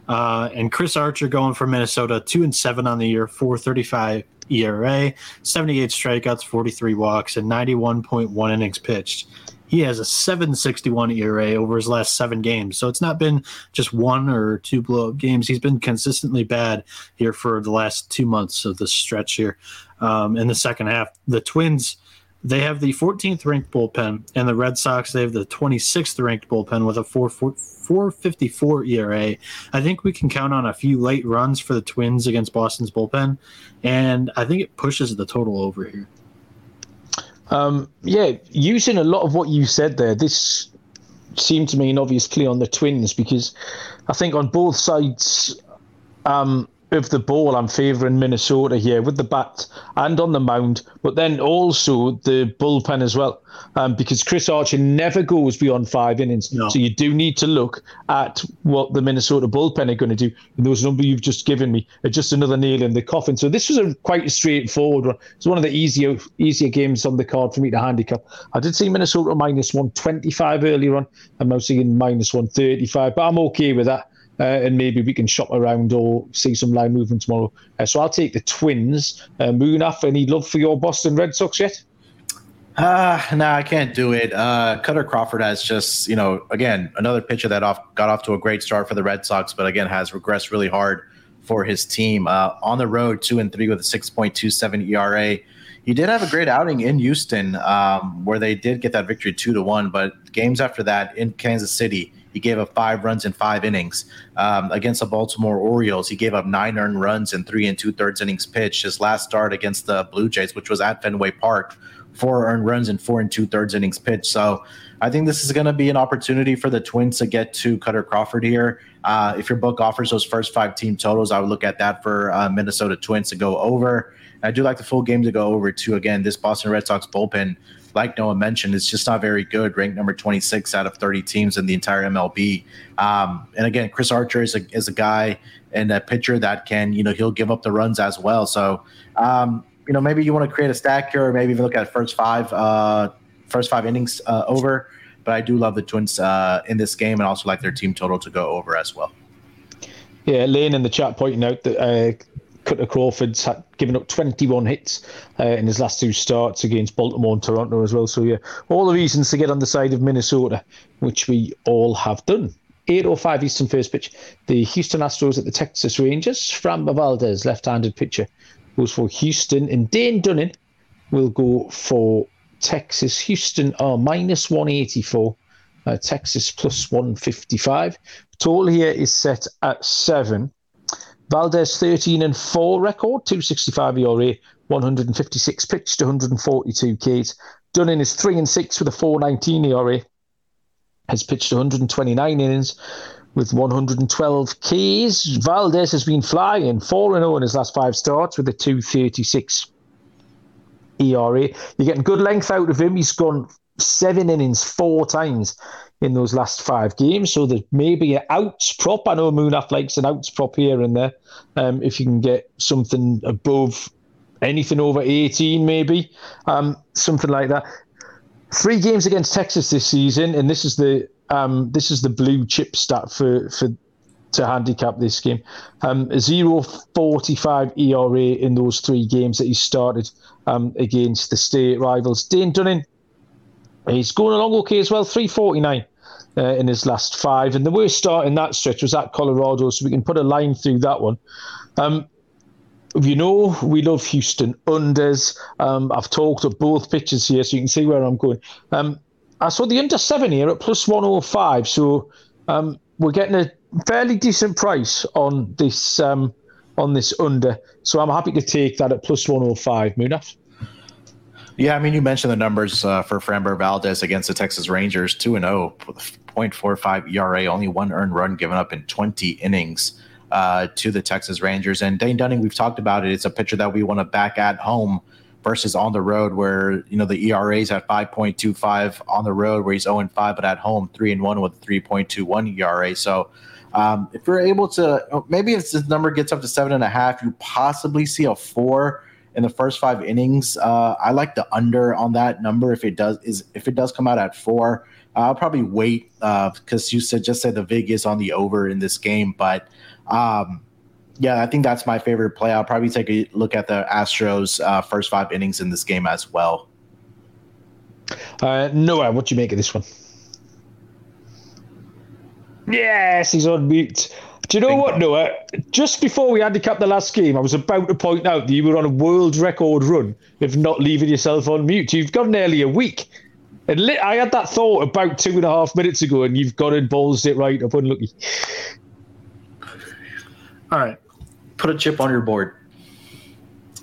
Uh, and Chris Archer going for Minnesota, two and seven on the year, 4.35 ERA, 78 strikeouts, 43 walks, and 91.1 innings pitched. He has a 761 ERA over his last seven games. So it's not been just one or two blow up games. He's been consistently bad here for the last two months of the stretch here. Um, in the second half, the Twins They have the 14th ranked bullpen, and the Red Sox they have the 26th ranked bullpen with a 4, 4, 454 ERA. I think we can count on a few late runs for the Twins against Boston's bullpen, and I think it pushes the total over here. Um, yeah, using a lot of what you said there, this seemed to me an obvious play on the Twins because I think on both sides um, of the ball, I'm favouring Minnesota here with the bat and on the mound, but then also the bullpen as well, um, because Chris Archer never goes beyond five innings. No. So you do need to look at what the Minnesota bullpen are going to do. And those numbers you've just given me are just another nail in the coffin. So this was a quite a straightforward one. It's one of the easier easier games on the card for me to handicap. I did see Minnesota minus 125 earlier on. I'm now seeing minus 135, but I'm okay with that uh, and maybe we can shop around or see some line movement tomorrow. Uh, so I'll take the Twins. Uh, Munaf, any love for your Boston Red Sox yet? Uh, no, nah, I can't do it. Uh, Kutter Crawford has just, you know, again, another pitcher that off got off to a great start for the Red Sox, but again has regressed really hard for his team. Uh, on the road, two and three with a 6.27 ERA. He did have a great outing in Houston, um, where they did get that victory two to one. But games after that in Kansas City, he gave up five runs in five innings. Um, against the Baltimore Orioles, he gave up nine earned runs in three and two thirds innings pitched. His last start against the Blue Jays, which was at Fenway Park, four earned runs in four and two thirds innings pitched. So I think this is going to be an opportunity for the Twins to get to Kutter Crawford here. Uh, if your book offers those first five team totals, I would look at that for uh, Minnesota Twins to go over. I do like the full game to go over too. Again, this Boston Red Sox bullpen like Noah mentioned, it's just not very good. Ranked number 26 out of 30 teams in the entire MLB. Um, and again, Chris Archer is a, is a guy and a pitcher that can, you know, he'll give up the runs as well. So, um, you know, maybe you want to create a stack here, or maybe even look at first five, uh, first five innings uh, over. But I do love the Twins uh, in this game, and also like their team total to go over as well. Yeah, Lane in the chat pointing out that uh, Kutter Crawford's had given up 21 hits uh, in his last two starts against Baltimore and Toronto as well. So yeah, all the reasons to get on the side of Minnesota, which we all have done. 8.05 Eastern first pitch. The Houston Astros at the Texas Rangers. Framber Valdez, left-handed pitcher, goes for Houston. And Dane Dunning will go for Texas. Houston are minus 184. Uh, Texas plus 155. Total here is set at seven. Valdez 13 and 4 record, 265 ERA, 156 pitched, 142 Ks. Dunning is 3 and 6 with a 419 ERA, has pitched 129 innings with 112 Ks. Valdez has been flying 4 and 0 in his last five starts with a 236 ERA. You're getting good length out of him. He's gone seven innings four times in those last five games. So there may be an outs prop. I know Munaf likes an outs prop here and there. Um, if you can get something above anything over 18, maybe um, something like that. Three games against Texas this season, and this is the um, this is the blue chip stat for for to handicap this game. Um, zero forty five ERA in those three games that he started um, against the state rivals. Dane Dunning, he's going along okay as well. Three forty nine uh, in his last five. And the worst start in that stretch was at Colorado, so we can put a line through that one. Um, you know, we love Houston unders. Um, I've talked of both pitches here, so you can see where I'm going. Um, I saw the under seven here at plus 105, so um, we're getting a fairly decent price on this um, on this under. So I'm happy to take that at plus 105, Munaf. Yeah, I mean, you mentioned the numbers uh, for Framber Valdez against the Texas Rangers 2 and 0, 0.45 ERA, only one earned run given up in 20 innings uh, to the Texas Rangers. And Dane Dunning, we've talked about it. It's a pitcher that we want to back at home versus on the road, where you know the ERA is at 5.25 on the road, where he's 0 and 5, but at home 3 and 1 with 3.21 ERA. So um, if you're able to, maybe if this number gets up to seven and a half, you possibly see a four in the first five innings. Uh, I like the under on that number if it does is if it does come out at four. I'll probably wait because uh, you said just said the vig is on the over in this game, but um, yeah, I think that's my favorite play. I'll probably take a look at the Astros uh, first five innings in this game as well. Uh, Noah, what do you make of this one? Yes, he's on mute. Do you know what, Noah? Just before we handicapped the last game, I was about to point out that you were on a world record run of not leaving yourself on mute. You've got nearly a week. And li- I had that thought about two and a half minutes ago, and you've got it balls it right up unlucky. All right. Put a chip on your board.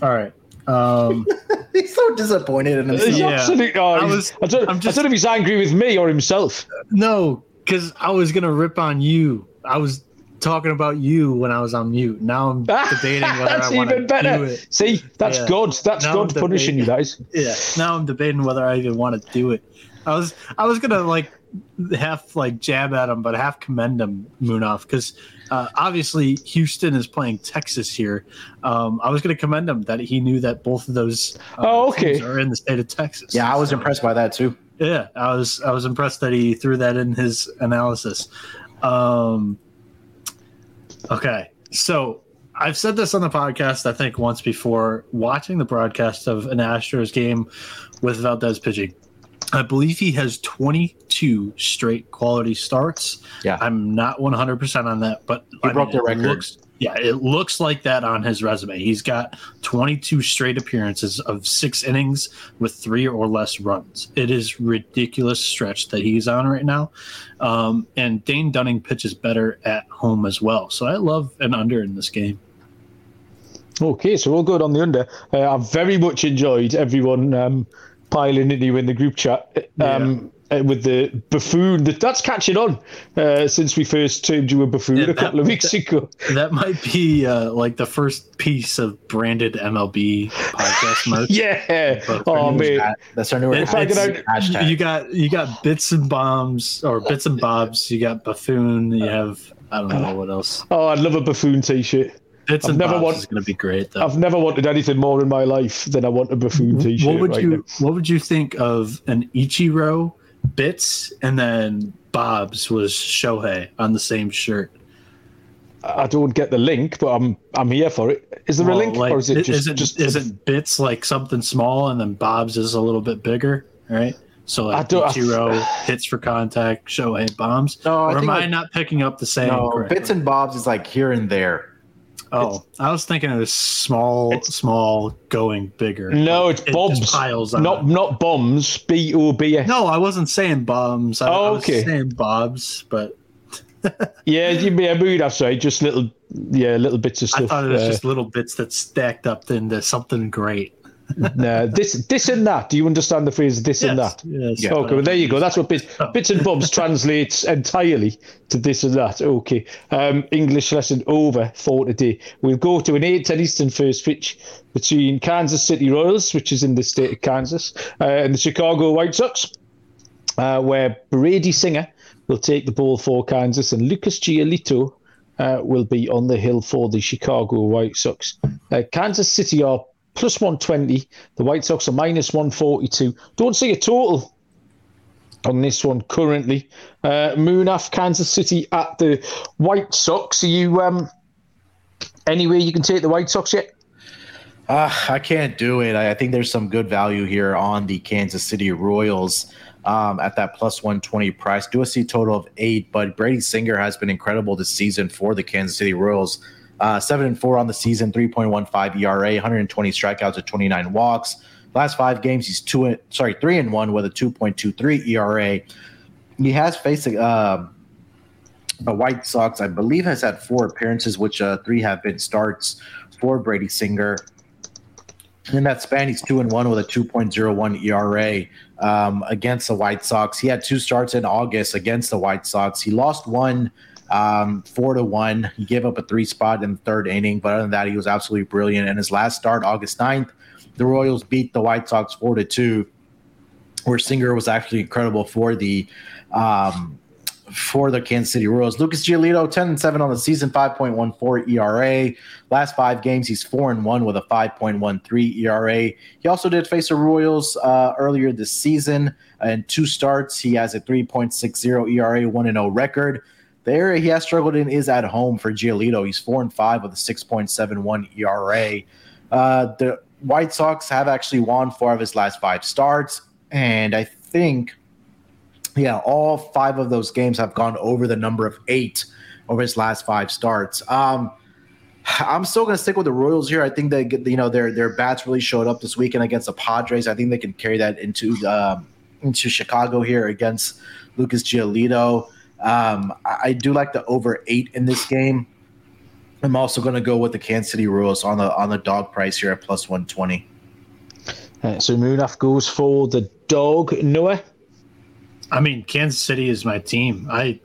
All right. Um, He's so disappointed in himself. Yeah. Absolutely. Oh, I, was, I, don't, I'm just- I don't know if he's angry with me or himself. no, because I was gonna rip on you. I was talking about you when I was on mute. Now I'm debating whether That's I want to even better. do it. See, that's Yeah. God. That's Now God I'm punishing you, guys. Yeah. Now I'm debating whether I even want to do it. I was I was gonna like half like jab at him, but half commend him, Munaf, because uh, obviously Houston is playing Texas here. Um, I was gonna commend him that he knew that both of those uh, Oh, okay. teams are in the state of Texas. Yeah, I was impressed by that too. Yeah, I was I was impressed that he threw that in his analysis. Um, okay, so I've said this on the podcast I think once before. Watching the broadcast of an Astros game with Valdez pitching, I believe he has 22 straight quality starts. Yeah. I'm not 100 percent on that, but He broke the it record. Looks, yeah, it looks like that on his resume. He's got 22 straight appearances of six innings with three or less runs. It is ridiculous stretch that he's on right now. Um, and Dane Dunning pitches better at home as well. So I love an under in this game. Okay, so we'll go on the under. Uh, I've very much enjoyed everyone um, piling into you in the group chat um, uh, with the buffoon. That, that's catching on uh, since we first termed you a buffoon Yeah, a couple that- of weeks ago. That might be uh, like the first piece of branded MLB podcast merch. Yeah. Oh, mate. That's our new It's- I could hashtag. You got you got bits and bombs or bits and bobs. You got buffoon. You have I don't know what else. Oh, I'd love a buffoon t-shirt. Bits I've and never want- is going to be great though. I've never wanted anything more in my life than I want a buffoon t-shirt what would right you now. What would you think of an Ichiro bits and then Bob's was Shohei on the same shirt? I don't get the link, but I'm I'm here for it. Is there a link, like, or is it just isn't, just isn't bits like something small and then Bob's is a little bit bigger, right? So I like don't- I- hits for contact, Shohei bombs. No, I or am I like- not picking up the same? no, correctly? bits and bobs is like here and there. Oh, I was thinking it was small, small going bigger. No, it's It Bob's. piles on. not not bombs? B O B S. No, I wasn't saying bombs. I, Oh, I was saying bobs, but Yeah, you may have moved. That's. Just little, yeah, little bits of stuff. I thought it was uh, just little bits that stacked up into something great. Nah, this, this and that. Do you understand the phrase "this and that"? yes. Yeah. Okay, well there you go. That's what bits, bits and bobs translates entirely to this and that. Okay, um, English lesson over for today. We'll go to an eight ten Eastern first pitch between Kansas City Royals, which is in the state of Kansas, uh, and the Chicago White Sox, uh, where Brady Singer will take the ball for Kansas, and Lucas Giolito uh, will be on the hill for the Chicago White Sox. Uh, Kansas City are plus 120. The White Sox are minus 142. Don't see a total on this one currently. Uh, Munaf, Kansas City at the White Sox. Are you um, anywhere you can take the White Sox yet? Uh, I can't do it. I, I think there's some good value here on the Kansas City Royals um, at that plus 120 price. Do a C total of eight, but Brady Singer has been incredible this season for the Kansas City Royals. Uh, seven and four on the season, 3.15 ERA, 120 strikeouts at 29 walks. Last five games, he's two sorry, three and one with a 2.23 ERA. He has faced uh, the White Sox, I believe, has had four appearances, which uh, three have been starts for Brady Singer. In that span, he's two and one with a 2.01 ERA um, against the White Sox. He had two starts in August against the White Sox. He lost one um, four to one. He gave up a three spot in the third inning, but other than that, he was absolutely brilliant. And his last start, August 9th, the Royals beat the White Sox four to two, where Singer was actually incredible for the um, for the Kansas City Royals. Lucas Giolito, 10 and 7 on the season, 5.14 ERA. Last five games, he's 4 and 1 with a 5.13 ERA. He also did face the Royals uh, earlier this season. In two starts, he has a 3.60 ERA, 1 0 record. The area he has struggled in is at home for Giolito. He's 4 and 5 with a 6.71 ERA. Uh, the White Sox have actually won four of his last five starts. And I think yeah, all five of those games have gone over the number of eight over his last five starts. Um, I'm still going to stick with the Royals here. I think that you know their their bats really showed up this weekend against the Padres. I think they can carry that into um, into Chicago here against Lucas Giolito. Um, I, I, do like the over eight in this game. I'm also going to go with the Kansas City Royals on the on the dog price here at plus 120. Uh, so Munaf goes for the dog. Noah. I mean, Kansas City is my team. I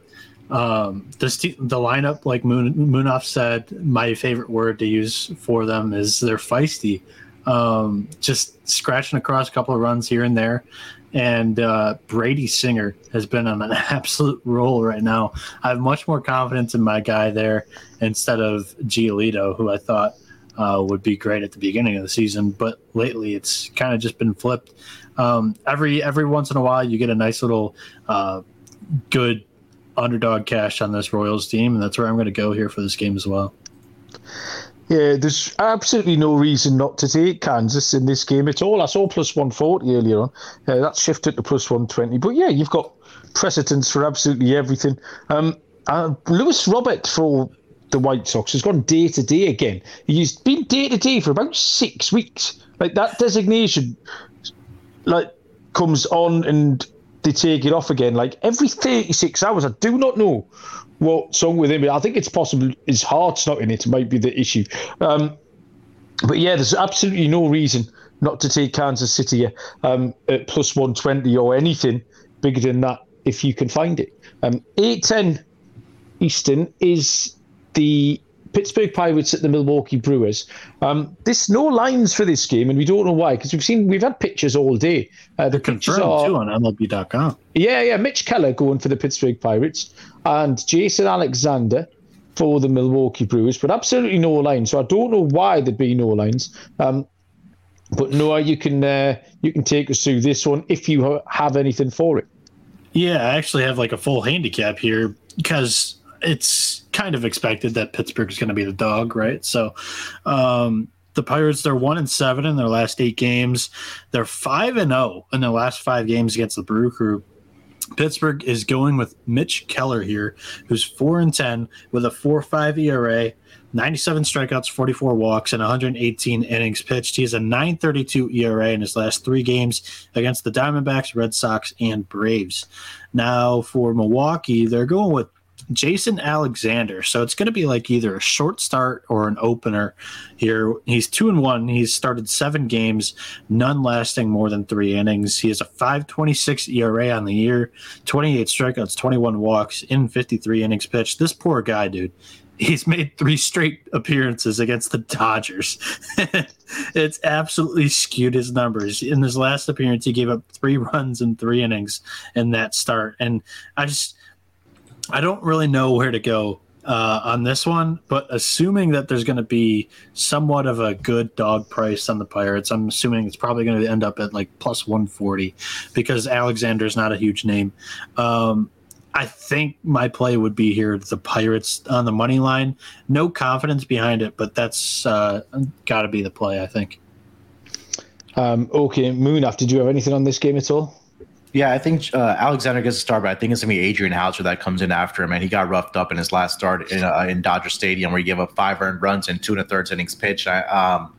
um, this te- the lineup, like Moon- Munaf said, my favorite word to use for them is they're feisty. Um, just scratching across a couple of runs here and there. And uh, Brady Singer has been on an absolute roll right now. I have much more confidence in my guy there instead of Giolito, who I thought uh, would be great at the beginning of the season, but lately it's kind of just been flipped. Um, every every once in a while, you get a nice little uh, good underdog cash on this Royals team, and that's where I'm going to go here for this game as well. Yeah, there's absolutely no reason not to take Kansas in this game at all. I saw plus 140 earlier on. Uh, that's shifted to plus 120. But yeah, you've got precedence for absolutely everything. Um, uh, Luis Robert for the White Sox has gone day to day again. He's been day to day for about six weeks. Like that designation, like comes on and they take it off again. Like every 36 hours, I do not know what's wrong with him. I think it's possible his heart's not in it. Might be the issue. Um, but yeah, there's absolutely no reason not to take Kansas City um, at plus 120 or anything bigger than that if you can find it. Um, 810 Eastern is the Pittsburgh Pirates at the Milwaukee Brewers. Um, there's no lines for this game, and we don't know why because we've seen we've had pictures all day. Uh, the They're pictures are too on MLB.com. Yeah, yeah. Mitch Keller going for the Pittsburgh Pirates and Jason Alexander for the Milwaukee Brewers, but absolutely no lines. So I don't know why there'd be no lines. Um, but Noah, you can uh, you can take us through this one if you have anything for it. Yeah, I actually have like a full handicap here because it's kind of expected that Pittsburgh is going to be the dog, right? So, um, the Pirates they're one and seven in their last eight games. They're five and zero in their last five games against the Brew Crew. Pittsburgh is going with Mitch Keller here, who's four and ten with a four five ERA, 97 strikeouts, 44 walks, and 118 innings pitched. He has a 9.32 ERA in his last three games against the Diamondbacks, Red Sox, and Braves. Now for Milwaukee, they're going with Jason Alexander. So it's going to be like either a short start or an opener here. He's two and one. He's started seven games, none lasting more than three innings. He has a 526 ERA on the year, 28 strikeouts, 21 walks in 53 innings pitched. This poor guy, dude. He's made three straight appearances against the Dodgers. it's absolutely skewed his numbers. In his last appearance, he gave up three runs in three innings in that start. And I just I don't really know where to go uh, on this one, but assuming that there's going to be somewhat of a good dog price on the Pirates, I'm assuming it's probably going to end up at like plus 140 because Alexander is not a huge name. Um, I think my play would be here the Pirates on the money line. No confidence behind it, but that's uh, got to be the play, I think. Um, okay, Munaf, did you have anything on this game at all? Yeah, I think uh, Alexander gets a start, but I think it's gonna be Adrian Houser that comes in after him, and he got roughed up in his last start in, uh, in Dodger Stadium, where he gave up five earned runs and two and a third innings pitched. I, um,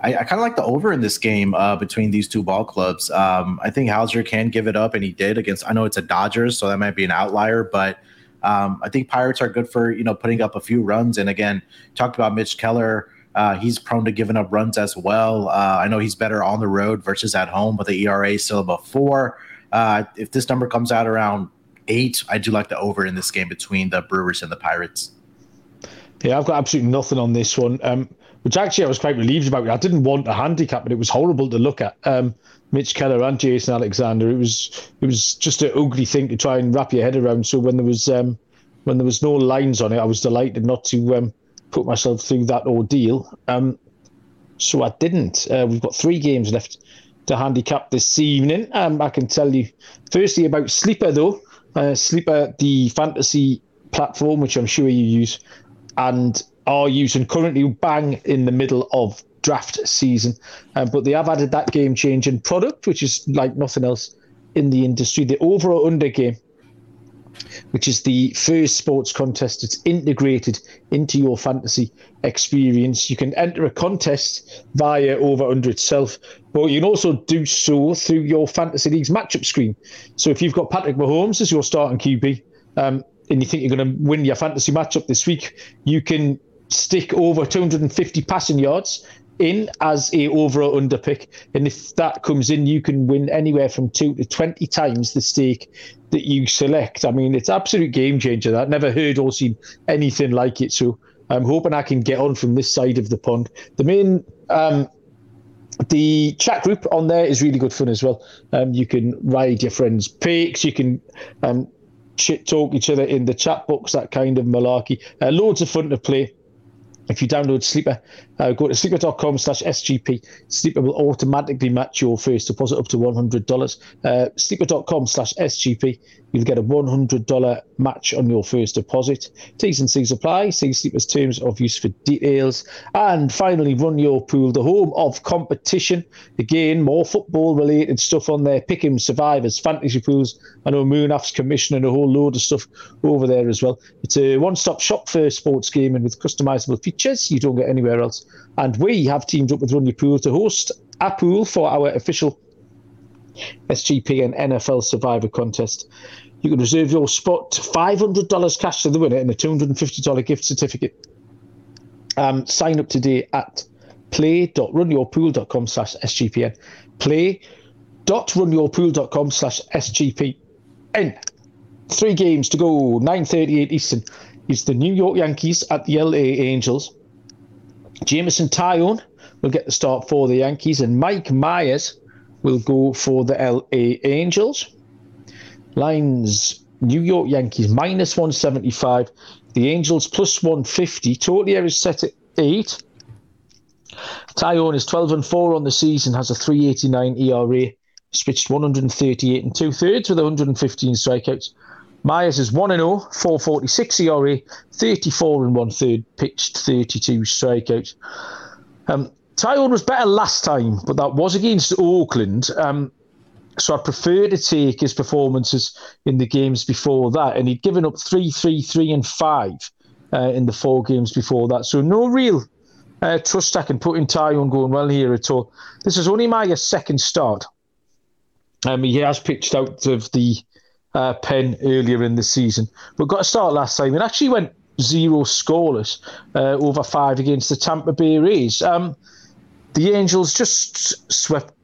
I, I kind of like the over in this game uh, between these two ball clubs. Um, I think Houser can give it up, and he did against. I know it's a Dodgers, so that might be an outlier, but um, I think Pirates are good for you know putting up a few runs. And again, talked about Mitch Keller. Uh, he's prone to giving up runs as well. Uh, I know he's better on the road versus at home, but the ERA is still above four. Uh, if this number comes out around eight, I do like the over in this game between the Brewers and the Pirates. Yeah, I've got absolutely nothing on this one, um, which actually I was quite relieved about. I didn't want a handicap, but it was horrible to look at. Um, Mitch Keller and Jason Alexander. It was it was just an ugly thing to try and wrap your head around. So when there was um, when there was no lines on it, I was delighted not to um, put myself through that ordeal. Um, so I didn't. Uh, we've got three games left to handicap this evening. Um, I can tell you firstly about Sleeper though. Uh, Sleeper, the fantasy platform, which I'm sure you use, and are using currently bang in the middle of draft season. Um, but they have added that game changing product, which is like nothing else in the industry. The over or under game which is the first sports contest that's integrated into your fantasy experience. You can enter a contest via Over Under itself, but you can also do so through your Fantasy League's matchup screen. So if you've got Patrick Mahomes as your starting QB, um, and you think you're going to win your fantasy matchup this week, you can stick over 250 passing yards in as a over or under pick. And if that comes in, you can win anywhere from two to 20 times the stake that you select. I mean, it's absolute game changer. That never heard or seen anything like it. So I'm hoping I can get on from this side of the pond. The main um, the chat group on there is really good fun as well. Um, you can ride your friends' picks. You can um, shit talk each other in the chat box. That kind of malarkey. Uh, loads of fun to play. If you download Sleeper, uh, go to sleeper.com slash SGP. Sleeper will automatically match your first deposit up to $100. Uh, sleeper.com slash SGP. You'll get a $100 match on your first deposit. T's and C's apply. See Sleeper's terms of use for details. And finally, run your pool, the home of competition. Again, more football related stuff on there. Pick'em, survivors, fantasy pools. I know Munaf's commission and a whole load of stuff over there as well. It's a one stop shop for sports gaming with customizable features you don't get anywhere else. And we have teamed up with Run Your Pool to host a pool for our official SGP and NFL Survivor contest. You can reserve your spot, $500 cash to the winner, and a $250 gift certificate. Um, sign up today at play.runyourpool.com slash SGPN. Play.runyourpool.com slash SGPN. Three games to go, 9.38 Eastern. It's the New York Yankees at the LA Angels. Jameson Taillon will get the start for the Yankees, and Mike Myers will go for the LA Angels. Lines New York Yankees minus 175, the Angels plus 150. Total here is set at 8. Taillon is 12 and 4 on the season, has a 389 ERA, switched 138 and two thirds with 115 strikeouts. Myers is 1 0, 446 ERA, 34 and one third, pitched 32 strikeouts. Um, was better last time, but that was against Oakland. Um, so I prefer to take his performances in the games before that. And he'd given up three, three, three, and five uh, in the four games before that. So no real uh, trust I can put in Taillon going well here at all. This is only my second start. Um, he has pitched out of the uh, pen earlier in the season, but got a start last time and actually went zero scoreless uh, over five against the Tampa Bay Rays. Um, the Angels just swept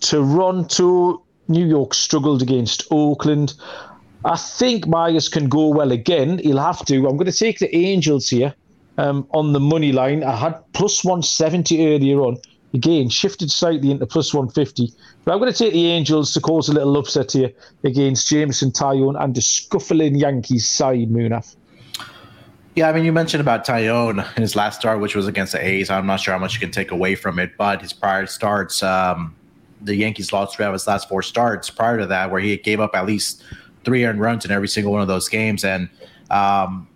Toronto. New York struggled against Oakland. I think Myers can go well again. He'll have to. I'm going to take the Angels here um, on the money line. I had plus 170 earlier on. Again, shifted slightly into plus 150. But I'm going to take the Angels to cause a little upset here against Jameson Taillon and the scuffling Yankees side, Munaf. Yeah, I mean, you mentioned about Taillon in his last start, which was against the A's. I'm not sure how much you can take away from it, but his prior starts, um, the Yankees lost three of his last four starts prior to that, where he gave up at least three earned runs in every single one of those games. And, um,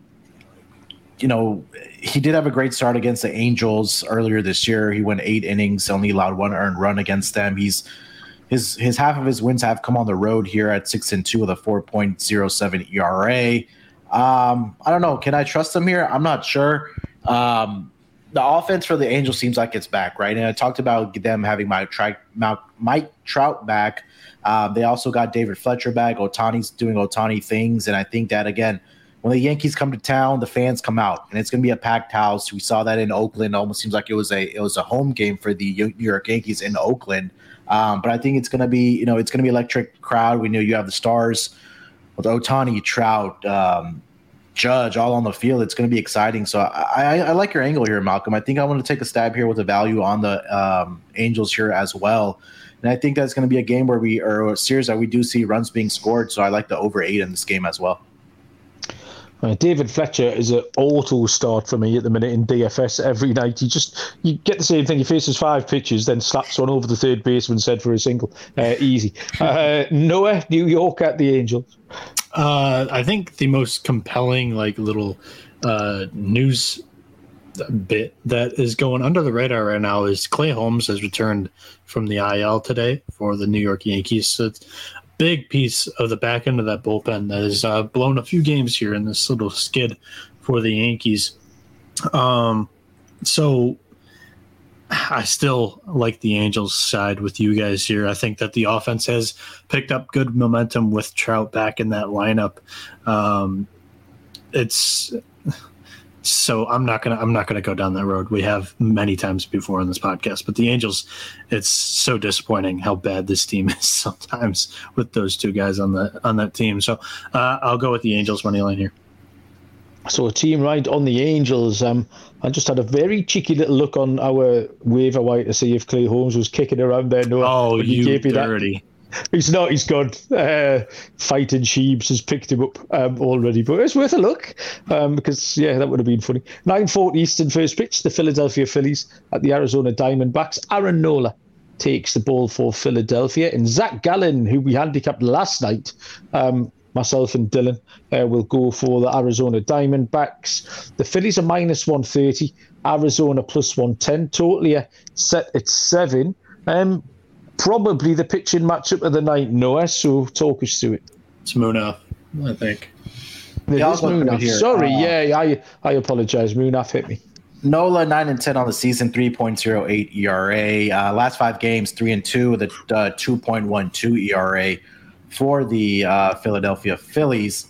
you know, he did have a great start against the Angels earlier this year. He went eight innings, only allowed one earned run against them. He's his his half of his wins have come on the road here at six and two with a four point zero seven ERA. Um, I don't know. Can I trust him here? I'm not sure. Um, the offense for the Angels seems like it's back, right? And I talked about them having Mike, Tri- Mike Trout back. Um, they also got David Fletcher back. Ohtani's doing Ohtani things, and I think that again, when the Yankees come to town, the fans come out, and it's going to be a packed house. We saw that in Oakland. Almost seems like it was a it was a home game for the New York Yankees in Oakland. Um, but I think it's going to be you know it's going to be electric crowd. We know you have the stars with Ohtani, Trout, um, Judge all on the field. It's going to be exciting. So I, I, I, like your angle here, Malcolm. I think I want to take a stab here with a value on the um, Angels here as well. And I think that's going to be a game where we or a series that we do see runs being scored. So I like the over eight in this game as well. David Fletcher is an auto start for me at the minute in DFS every night. You just you get the same thing. He faces five pitches, then slaps one over the third baseman's said for a single. Uh, easy. Uh, Noah, New York at the Angels. Uh, I think the most compelling, like little uh, news bit that is going under the radar right now is Clay Holmes has returned from the IL today for the New York Yankees. So big piece of the back end of that bullpen that has uh, blown a few games here in this little skid for the Yankees. Um, so I still like the Angels side with you guys here. I think that the offense has picked up good momentum with Trout back in that lineup. Um, it's so I'm not gonna I'm not gonna go down that road. We have many times before on this podcast, but the Angels, it's so disappointing how bad this team is sometimes with those two guys on the on that team. So uh, I'll go with the Angels money line here. So a team right on the Angels. Um, I just had a very cheeky little look on our waiver wire to see if Clay Holmes was kicking around there. No, oh, you dirty. That he's not. He's good. Uh, fighting Sheebs has picked him up um, already, but it's worth a look um, because yeah, that would have been funny. Nine forty Eastern first pitch. The Philadelphia Phillies at the Arizona Diamondbacks. Aaron Nola takes the ball for Philadelphia, and Zach Gallen, who we handicapped last night. Um, myself and Dylan uh, will go for the Arizona Diamondbacks. The Phillies are minus 130, Arizona plus 110. Totally set at seven. Um, probably the pitching matchup of the night, Noah. So talk us through it. It's Munaf, I think. It yeah, Munaf. Sorry, uh, yeah, I I apologize. Munaf hit me. Nola nine and ten on the season, three point zero eight ERA. Uh, last five games, three and two with a uh, two point one two ERA for the uh, Philadelphia Phillies.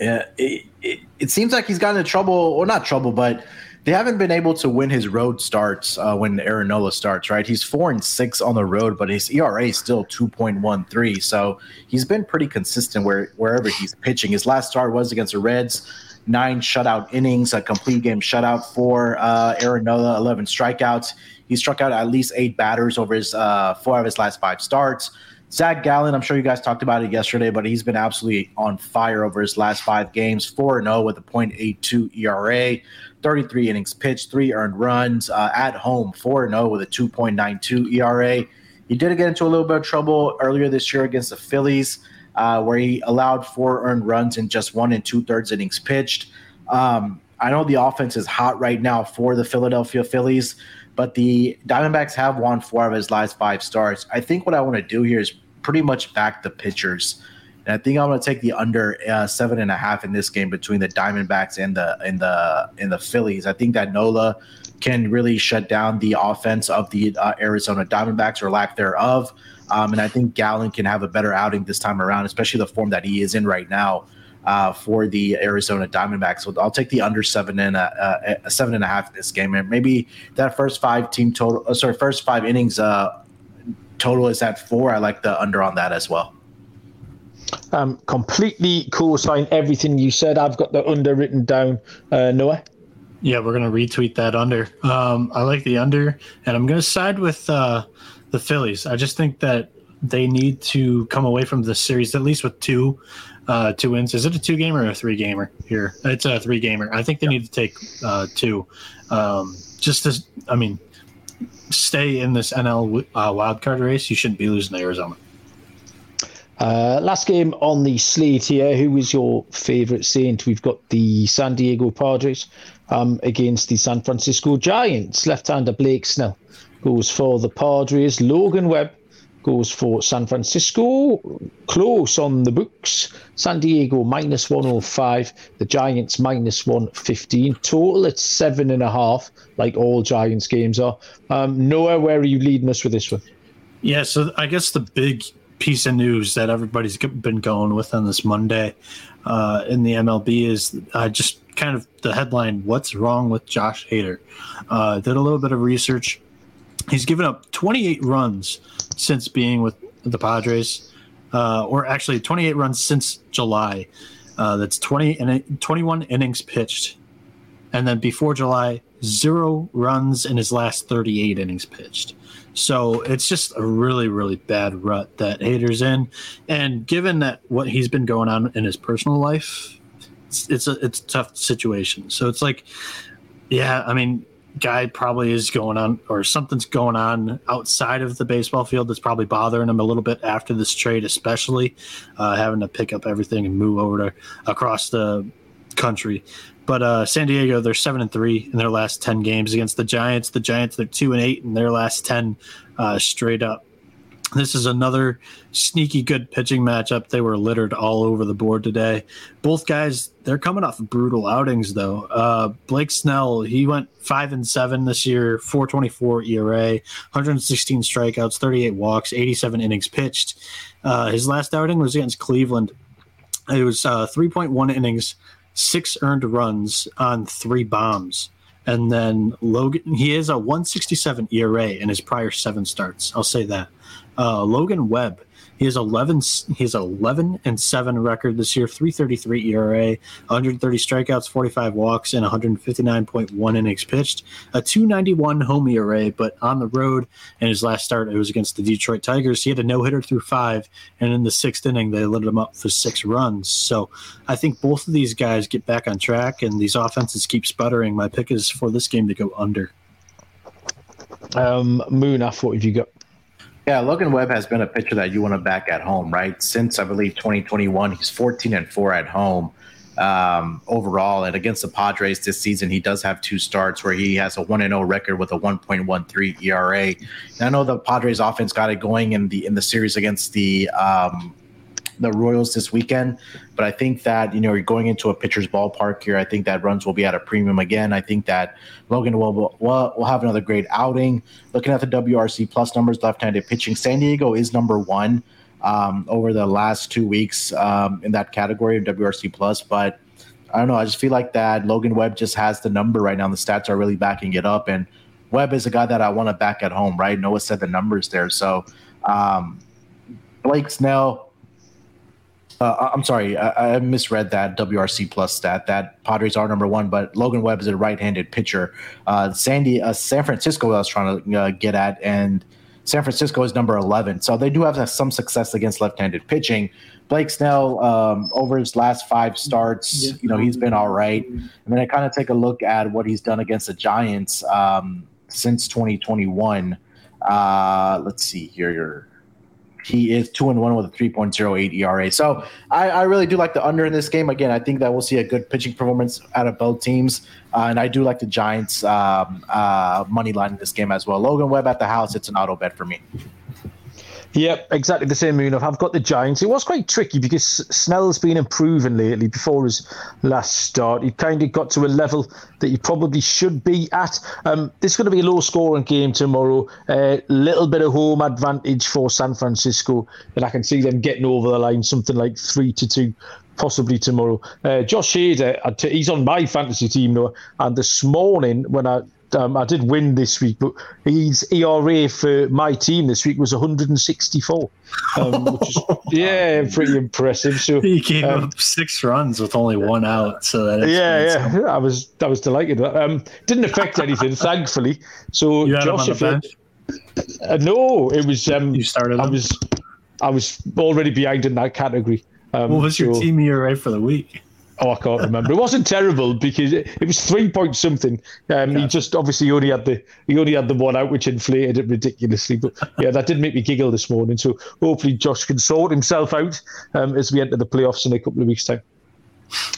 Uh, it, it, it, seems like he's gotten into trouble, or not trouble, but they haven't been able to win his road starts uh, when Aaron starts, right? He's four and six on the road, but his ERA is still 2.13. So he's been pretty consistent where wherever he's pitching. His last start was against the Reds, nine shutout innings, a complete game shutout for uh, Aaron Nola, 11 strikeouts. He struck out at least eight batters over his uh, four of his last five starts. Zach Gallen, I'm sure you guys talked about it yesterday, but he's been absolutely on fire over his last five games 4 0 with a 0.82 ERA. 33 innings pitched, three earned runs uh, at home, 4 0 with a 2.92 ERA. He did get into a little bit of trouble earlier this year against the Phillies, uh, where he allowed four earned runs in just one and two thirds innings pitched. Um, I know the offense is hot right now for the Philadelphia Phillies, but the Diamondbacks have won four of his last five starts. I think what I want to do here is pretty much back the pitchers. And I think I'm going to take the under uh, seven and a half in this game between the Diamondbacks and the and the and the Phillies. I think that Nola can really shut down the offense of the uh, Arizona Diamondbacks or lack thereof. Um, and I think Gallen can have a better outing this time around, especially the form that he is in right now uh, for the Arizona Diamondbacks. So I'll take the under seven and a, a, a seven and a half in this game, and maybe that first five team total, uh, sorry, first five innings uh, total is at four. I like the under on that as well. Um, completely co-sign everything you said. I've got the under written down. Uh, Noah. Yeah, we're gonna retweet that under. Um, I like the under, and I'm gonna side with uh, the Phillies. I just think that they need to come away from this series at least with two uh, two wins. Is it a two gamer or a three gamer here? It's a three gamer. I think they need to take uh, two. Um, just to, I mean, stay in this NL uh, wildcard race. You shouldn't be losing to Arizona. Uh, last game on the slate here. Who is your favourite Saint? We've got the San Diego Padres um, against the San Francisco Giants. Left-hander Blake Snell goes for the Padres. Logan Webb goes for San Francisco. Close on the books. San Diego minus 105. The Giants minus 115. Total at seven and a half, like all Giants games are. Um, Noah, where are you leading us with this one? Yeah, so I guess the big piece of news that everybody's been going with on this Monday uh, in the MLB is uh, just kind of the headline What's Wrong with Josh Hader? Uh, did a little bit of research. He's given up 28 runs since being with the Padres, uh, or actually 28 runs since July. Uh, that's 20 and 21 innings pitched. And then before July, zero runs in his last 38 innings pitched. So it's just a really, really bad rut that Hader's in. And given that what he's been going on in his personal life, it's, it's a it's a tough situation. So it's like, yeah, I mean, guy probably is going on or something's going on outside of the baseball field that's probably bothering him a little bit after this trade, especially uh, having to pick up everything and move over to across the country. But uh, San Diego, they're seven and three in their last ten games against the Giants. The Giants, they're two and eight in their last ten uh, straight up. This is another sneaky good pitching matchup. They were littered all over the board today. Both guys, they're coming off brutal outings though. Uh, Blake Snell, he went five and seven this year, 424 ERA, 116 strikeouts, 38 walks, 87 innings pitched. Uh, his last outing was against Cleveland. It was uh, 3.1 innings, six earned runs on three bombs. And then Logan, he is a 167 ERA in his prior seven starts. I'll say that. Uh, Logan Webb, he has 11. He has 11 and seven record this year. 3.33 ERA, 130 strikeouts, 45 walks, and 159.1 innings pitched. A 2.91 home ERA, but on the road in his last start, it was against the Detroit Tigers. He had a no hitter through five, and in the sixth inning, they lit him up for six runs. So I think both of these guys get back on track, and these offenses keep sputtering. My pick is for this game to go under. Um, Munaf, what have you got? Yeah, Logan Webb has been a pitcher that you want to back at home, right? Since I believe 2021, he's 14 and four at home um, overall. And against the Padres this season, he does have two starts where he has a 1 0 record with a 1.13 ERA. And I know the Padres offense got it going in the in the series against the um, the Royals this weekend. But I think that you know you're going into a pitcher's ballpark here. I think that runs will be at a premium again. I think that Logan will will, will have another great outing. Looking at the WRC plus numbers, left-handed pitching, San Diego is number one um, over the last two weeks um, in that category of WRC plus, but. I don't know. I just feel like that Logan Webb just has the number right now. The stats are really backing it up, and Webb is a guy that I want to back at home. Right? Noah said the numbers there, so um, Blake Snell uh, I'm sorry, I, I, misread that WRC plus stat. That Padres are number one, but Logan Webb is a right-handed pitcher. Uh, Sandy, uh, San Francisco, I was trying to uh, get at, and San Francisco is number 11. So they do have some success against left-handed pitching. Blake Snell, um, over his last five starts, you know, he's been all right. And then I kind of take a look at what he's done against the Giants um, since 2021. Uh, let's see here. He is two and one with a 3.08 ERA. So I, I, really do like the under in this game. Again, I think that we'll see a good pitching performance out of both teams. Uh, and I do like the Giants um, uh, money line in this game as well. Logan Webb at the house, it's an auto bet for me. Yep, exactly the same moon. I've got the Giants. It was quite tricky because Snell's been improving lately. Before his last start, he kind of got to a level that he probably should be at. Um, this is going to be a low-scoring game tomorrow. A uh, little bit of home advantage for San Francisco, and I can see them getting over the line, something like three to two possibly tomorrow. Uh, Josh Hader, he's on my fantasy team now, and this morning when I um, I did win this week, but his ERA for my team this week was 164, um, which is yeah, pretty impressive. So he gave um, up six runs with only one out. So that yeah, yeah, I was I was delighted. Um, didn't affect anything, thankfully. So Josh, if you, uh, no, it was um, you started. I was I was already behind in that category. Um, what was your team ERA for the week? Oh, I can't remember. It wasn't terrible because it, it was three point something. Um, yeah. He just obviously only had the he only had the one out, which inflated it ridiculously. But yeah, that did make me giggle this morning. So hopefully Josh can sort himself out um, as we enter the playoffs in a couple of weeks' time.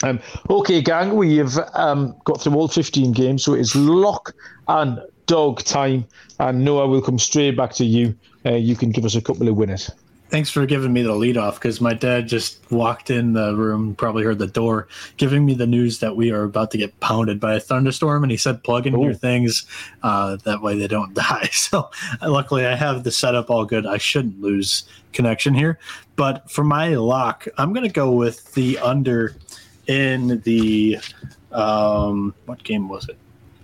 Um, okay, gang, we have um, got through all 15 games, so it is lock and dog time. And Noah will come straight back to you. Uh, you can give us a couple of winners. Thanks for giving me the lead off because my dad just walked in the room, probably heard the door, giving me the news that we are about to get pounded by a thunderstorm. And he said, plug in Ooh. your things. Uh, that way they don't die. So luckily I have the setup all good. I shouldn't lose connection here. But for my lock, I'm going to go with the under in the. Um, what game was it?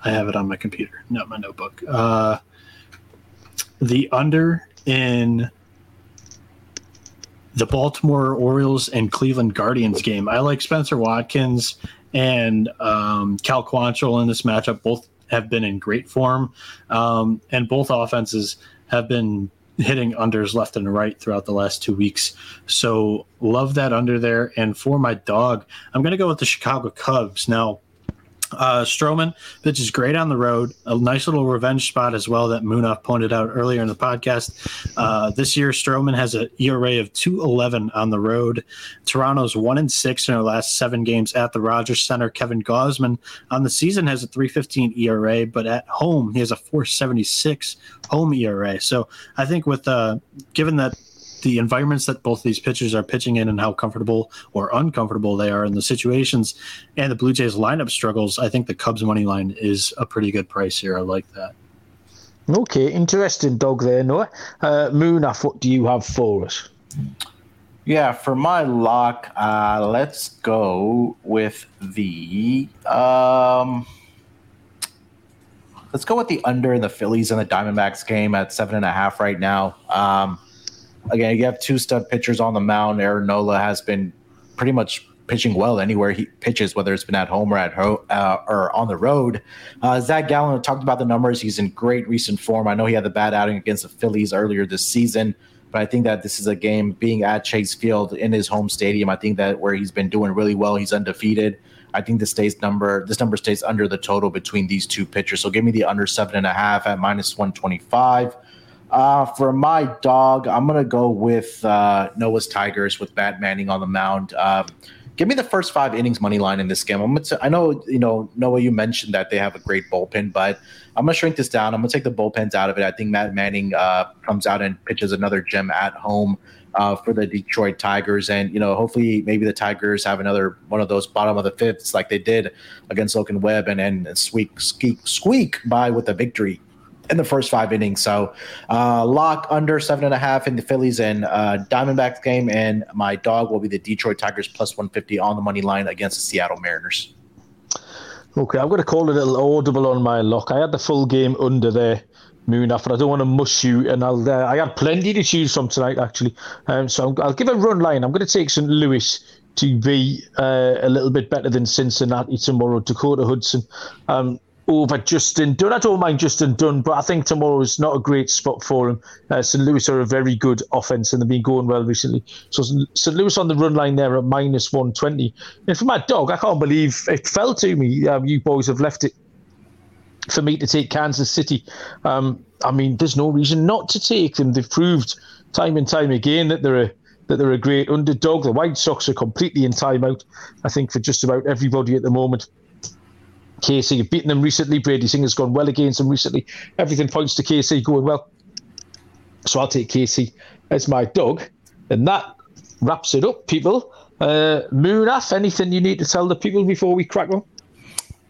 I have it on my computer, not my notebook. Uh, the under in the Baltimore Orioles and Cleveland Guardians game. I like Spenser Watkins and um, Cal Quantrill in this matchup. Both have been in great form, um, and both offenses have been hitting unders left and right throughout the last two weeks. So love that under there. And for my dog, I'm going to go with the Chicago Cubs. Now, Uh, Stroman pitches great on the road. A nice little revenge spot as well that Munaf pointed out earlier in the podcast. Uh, this year, Stroman has an ERA of 211 on the road. Toronto's 1 and 6 in their last seven games at the Rogers Center. Kevin Gausman on the season has a 315 ERA, but at home, he has a 476 home ERA. So I think with, uh, given that the environments that both these pitchers are pitching in and how comfortable or uncomfortable they are in the situations and the Blue Jays lineup struggles, I think the Cubs money line is a pretty good price here. I like that. Okay, interesting dog there, Noah. Uh, Munaf, what do you have for us? Yeah, for my lock, uh, let's go with the um, let's go with the under in the Phillies and the Diamondbacks game at seven and a half right now. Um, again, you have two stud pitchers on the mound. Aaron Nola has been pretty much pitching well anywhere he pitches, whether it's been at home or at ho- uh, or on the road. Uh, Zach Gallen talked about the numbers. He's in great recent form. I know he had the bad outing against the Phillies earlier this season, but I think that this is a game being at Chase Field in his home stadium. I think that where he's been doing really well, he's undefeated. I think this stays number this number stays under the total between these two pitchers. So give me the under seven and a half at minus one twenty five. Uh, for my dog, I'm gonna go with uh, Noah's Tigers with Matt Manning on the mound. Um, give me the first five innings money line in this game. I'm gonna t- I know you know Noah. You mentioned that they have a great bullpen, but I'm gonna shrink this down. I'm gonna take the bullpens out of it. I think Matt Manning uh, comes out and pitches another gem at home. Uh, for the Detroit Tigers. And, you know, hopefully maybe the Tigers have another one of those bottom of the fifths like they did against Logan Webb and, and squeak, squeak, squeak by with a victory in the first five innings. So uh, lock under seven and a half in the Phillies and uh, Diamondbacks game, and my dog will be the Detroit Tigers plus one fifty on the money line against the Seattle Mariners. Okay, I'm going to call it a little audible on my lock. I had the full game under there. Munaf I don't want to mush you, and I'll. Uh, I had plenty to choose from tonight, actually. Um, so I'll give a run line. I'm going to take St. Louis to be uh, a little bit better than Cincinnati tomorrow. Dakota Hudson. Um, over Justin Dunn. I don't mind Justin Dunn, but I think tomorrow is not a great spot for him. Uh, St. Louis are a very good offense and they've been going well recently. So St. Louis on the run line there at minus 120. And for my dog, I can't believe it fell to me. Um, you boys have left it for me to take Kansas City. Um, I mean, there's no reason not to take them. They've proved time and time again that they're a that they're a great underdog. The White Sox are completely in timeout, I think, for just about everybody at the moment. KC have beaten them recently. Brady Singer's gone well against them recently. Everything points to KC going well. So I'll take KC as my dog. And that wraps it up, people. Uh, Munaf, anything you need to tell the people before we crack on?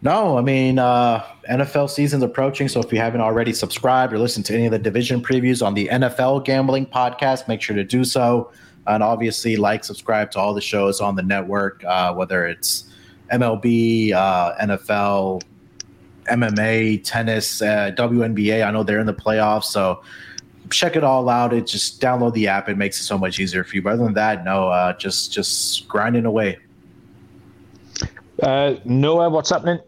No, I mean, uh, NFL season's approaching. So if you haven't already subscribed or listened to any of the division previews on the NFL Gambling Podcast, make sure to do so. And obviously, like, subscribe to all the shows on the network, uh, whether it's MLB, uh, NFL, MMA, tennis, uh, WNBA. I know they're in the playoffs, so check it all out. It just download the app. It makes it so much easier for you. But other than that, no, uh, just just grinding away. Uh, Noah, what's happening?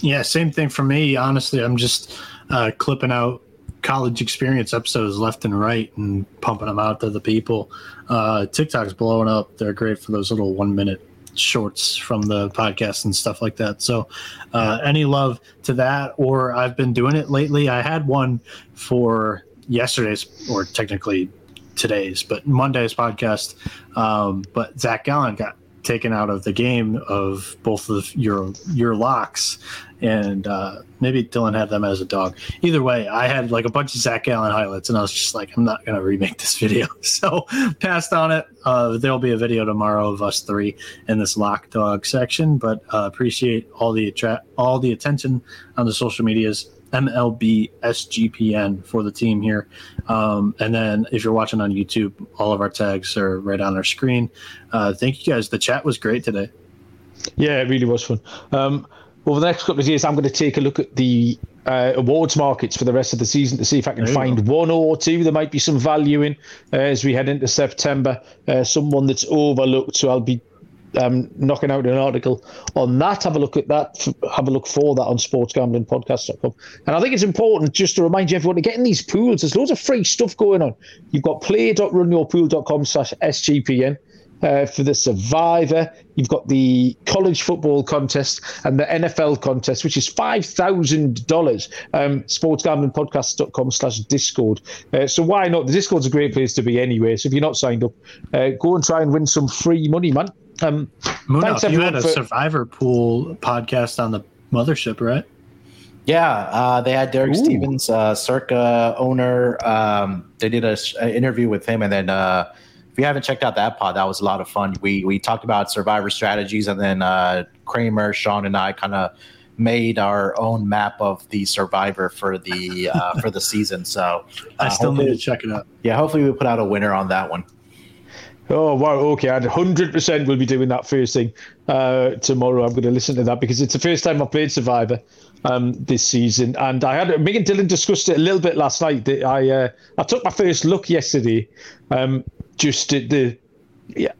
Yeah, same thing for me. Honestly, I'm just uh, clipping out college experience episodes left and right and pumping them out to the people. Uh, TikTok's blowing up. They're great for those little one minute shorts from the podcast and stuff like that. So, uh, any love to that? Or I've been doing it lately. I had one for yesterday's, or technically today's, but Monday's podcast. Um, but Zach Gallen got taken out of the game of both of your your locks, and uh, maybe Dylan had them as a dog. Either way, I had like a bunch of Zach Gallen highlights, and I was just like, I'm not gonna remake this video, so passed on it. Uh, there'll be a video tomorrow of us three in this lock dog section, but uh, appreciate all the attra- all the attention on the social medias. MLB SGPN for the team here. Um, and then if you're watching on YouTube, all of our tags are right on our screen. Uh, thank you guys. The chat was great today. Yeah, it really was fun. Um, over the next couple of years, I'm going to take a look at the uh, awards markets for the rest of the season to see if I can find one or two there might be some value in uh, as we head into September. Uh, someone that's overlooked, so I'll be um, knocking out an article on that. Have a look at that. Have a look for that on sportsgamblingpodcast.com. And I think it's important just to remind you everyone to get in these pools. There's loads of free stuff going on. You've got play.runyourpool.com slash SGPN. Uh, for the Survivor. You've got the college football contest and the NFL contest, which is $5,000. Um, sportsgamblingpodcast.com slash Discord. Uh, so why not? The Discord's a great place to be anyway. So if you're not signed up, uh, go and try and win some free money, man. Um, Muna, you had a for- Survivor Pool podcast on the mothership, right? Yeah, uh, they had Derek Ooh. Stevens, uh, Circa owner. Um, they did an interview with him, and then uh, if you haven't checked out that pod, that was a lot of fun. We we talked about Survivor strategies, and then uh, Kramer, Sean, and I kind of made our own map of the Survivor for the uh, for the season. So I still need to check it out. Yeah, hopefully we put out a winner on that one. Oh wow! Okay, I hundred percent will be doing that first thing uh, tomorrow. I'm going to listen to that because it's the first time I've played Survivor um, this season, and I had me and Dylan discussed it a little bit last night. That I uh, I took my first look yesterday, um, just at the yeah.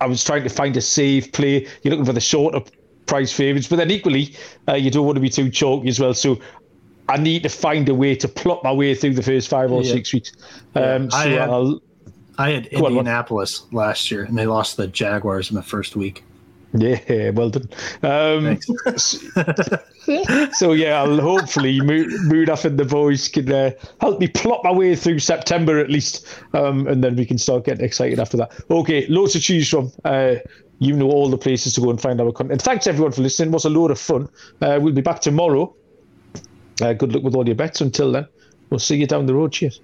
I was trying to find a safe play. You're looking for the shorter price favourites, but then equally, uh, you don't want to be too chalky as well. So I need to find a way to plot my way through the first five or yeah. six weeks. Um, yeah. so I, I'll I had Indianapolis on, last year, and they lost the Jaguars in the first week. Yeah, well done. Um, so yeah, I'll hopefully Munaf and the boys can uh, help me plot my way through September at least, um, and then we can start getting excited after that. Okay, loads to choose from. Uh, you know all the places to go and find our content. Thanks everyone for listening. It was a load of fun. Uh, we'll be back tomorrow. Uh, good luck with all your bets. Until then, we'll see you down the road. Cheers.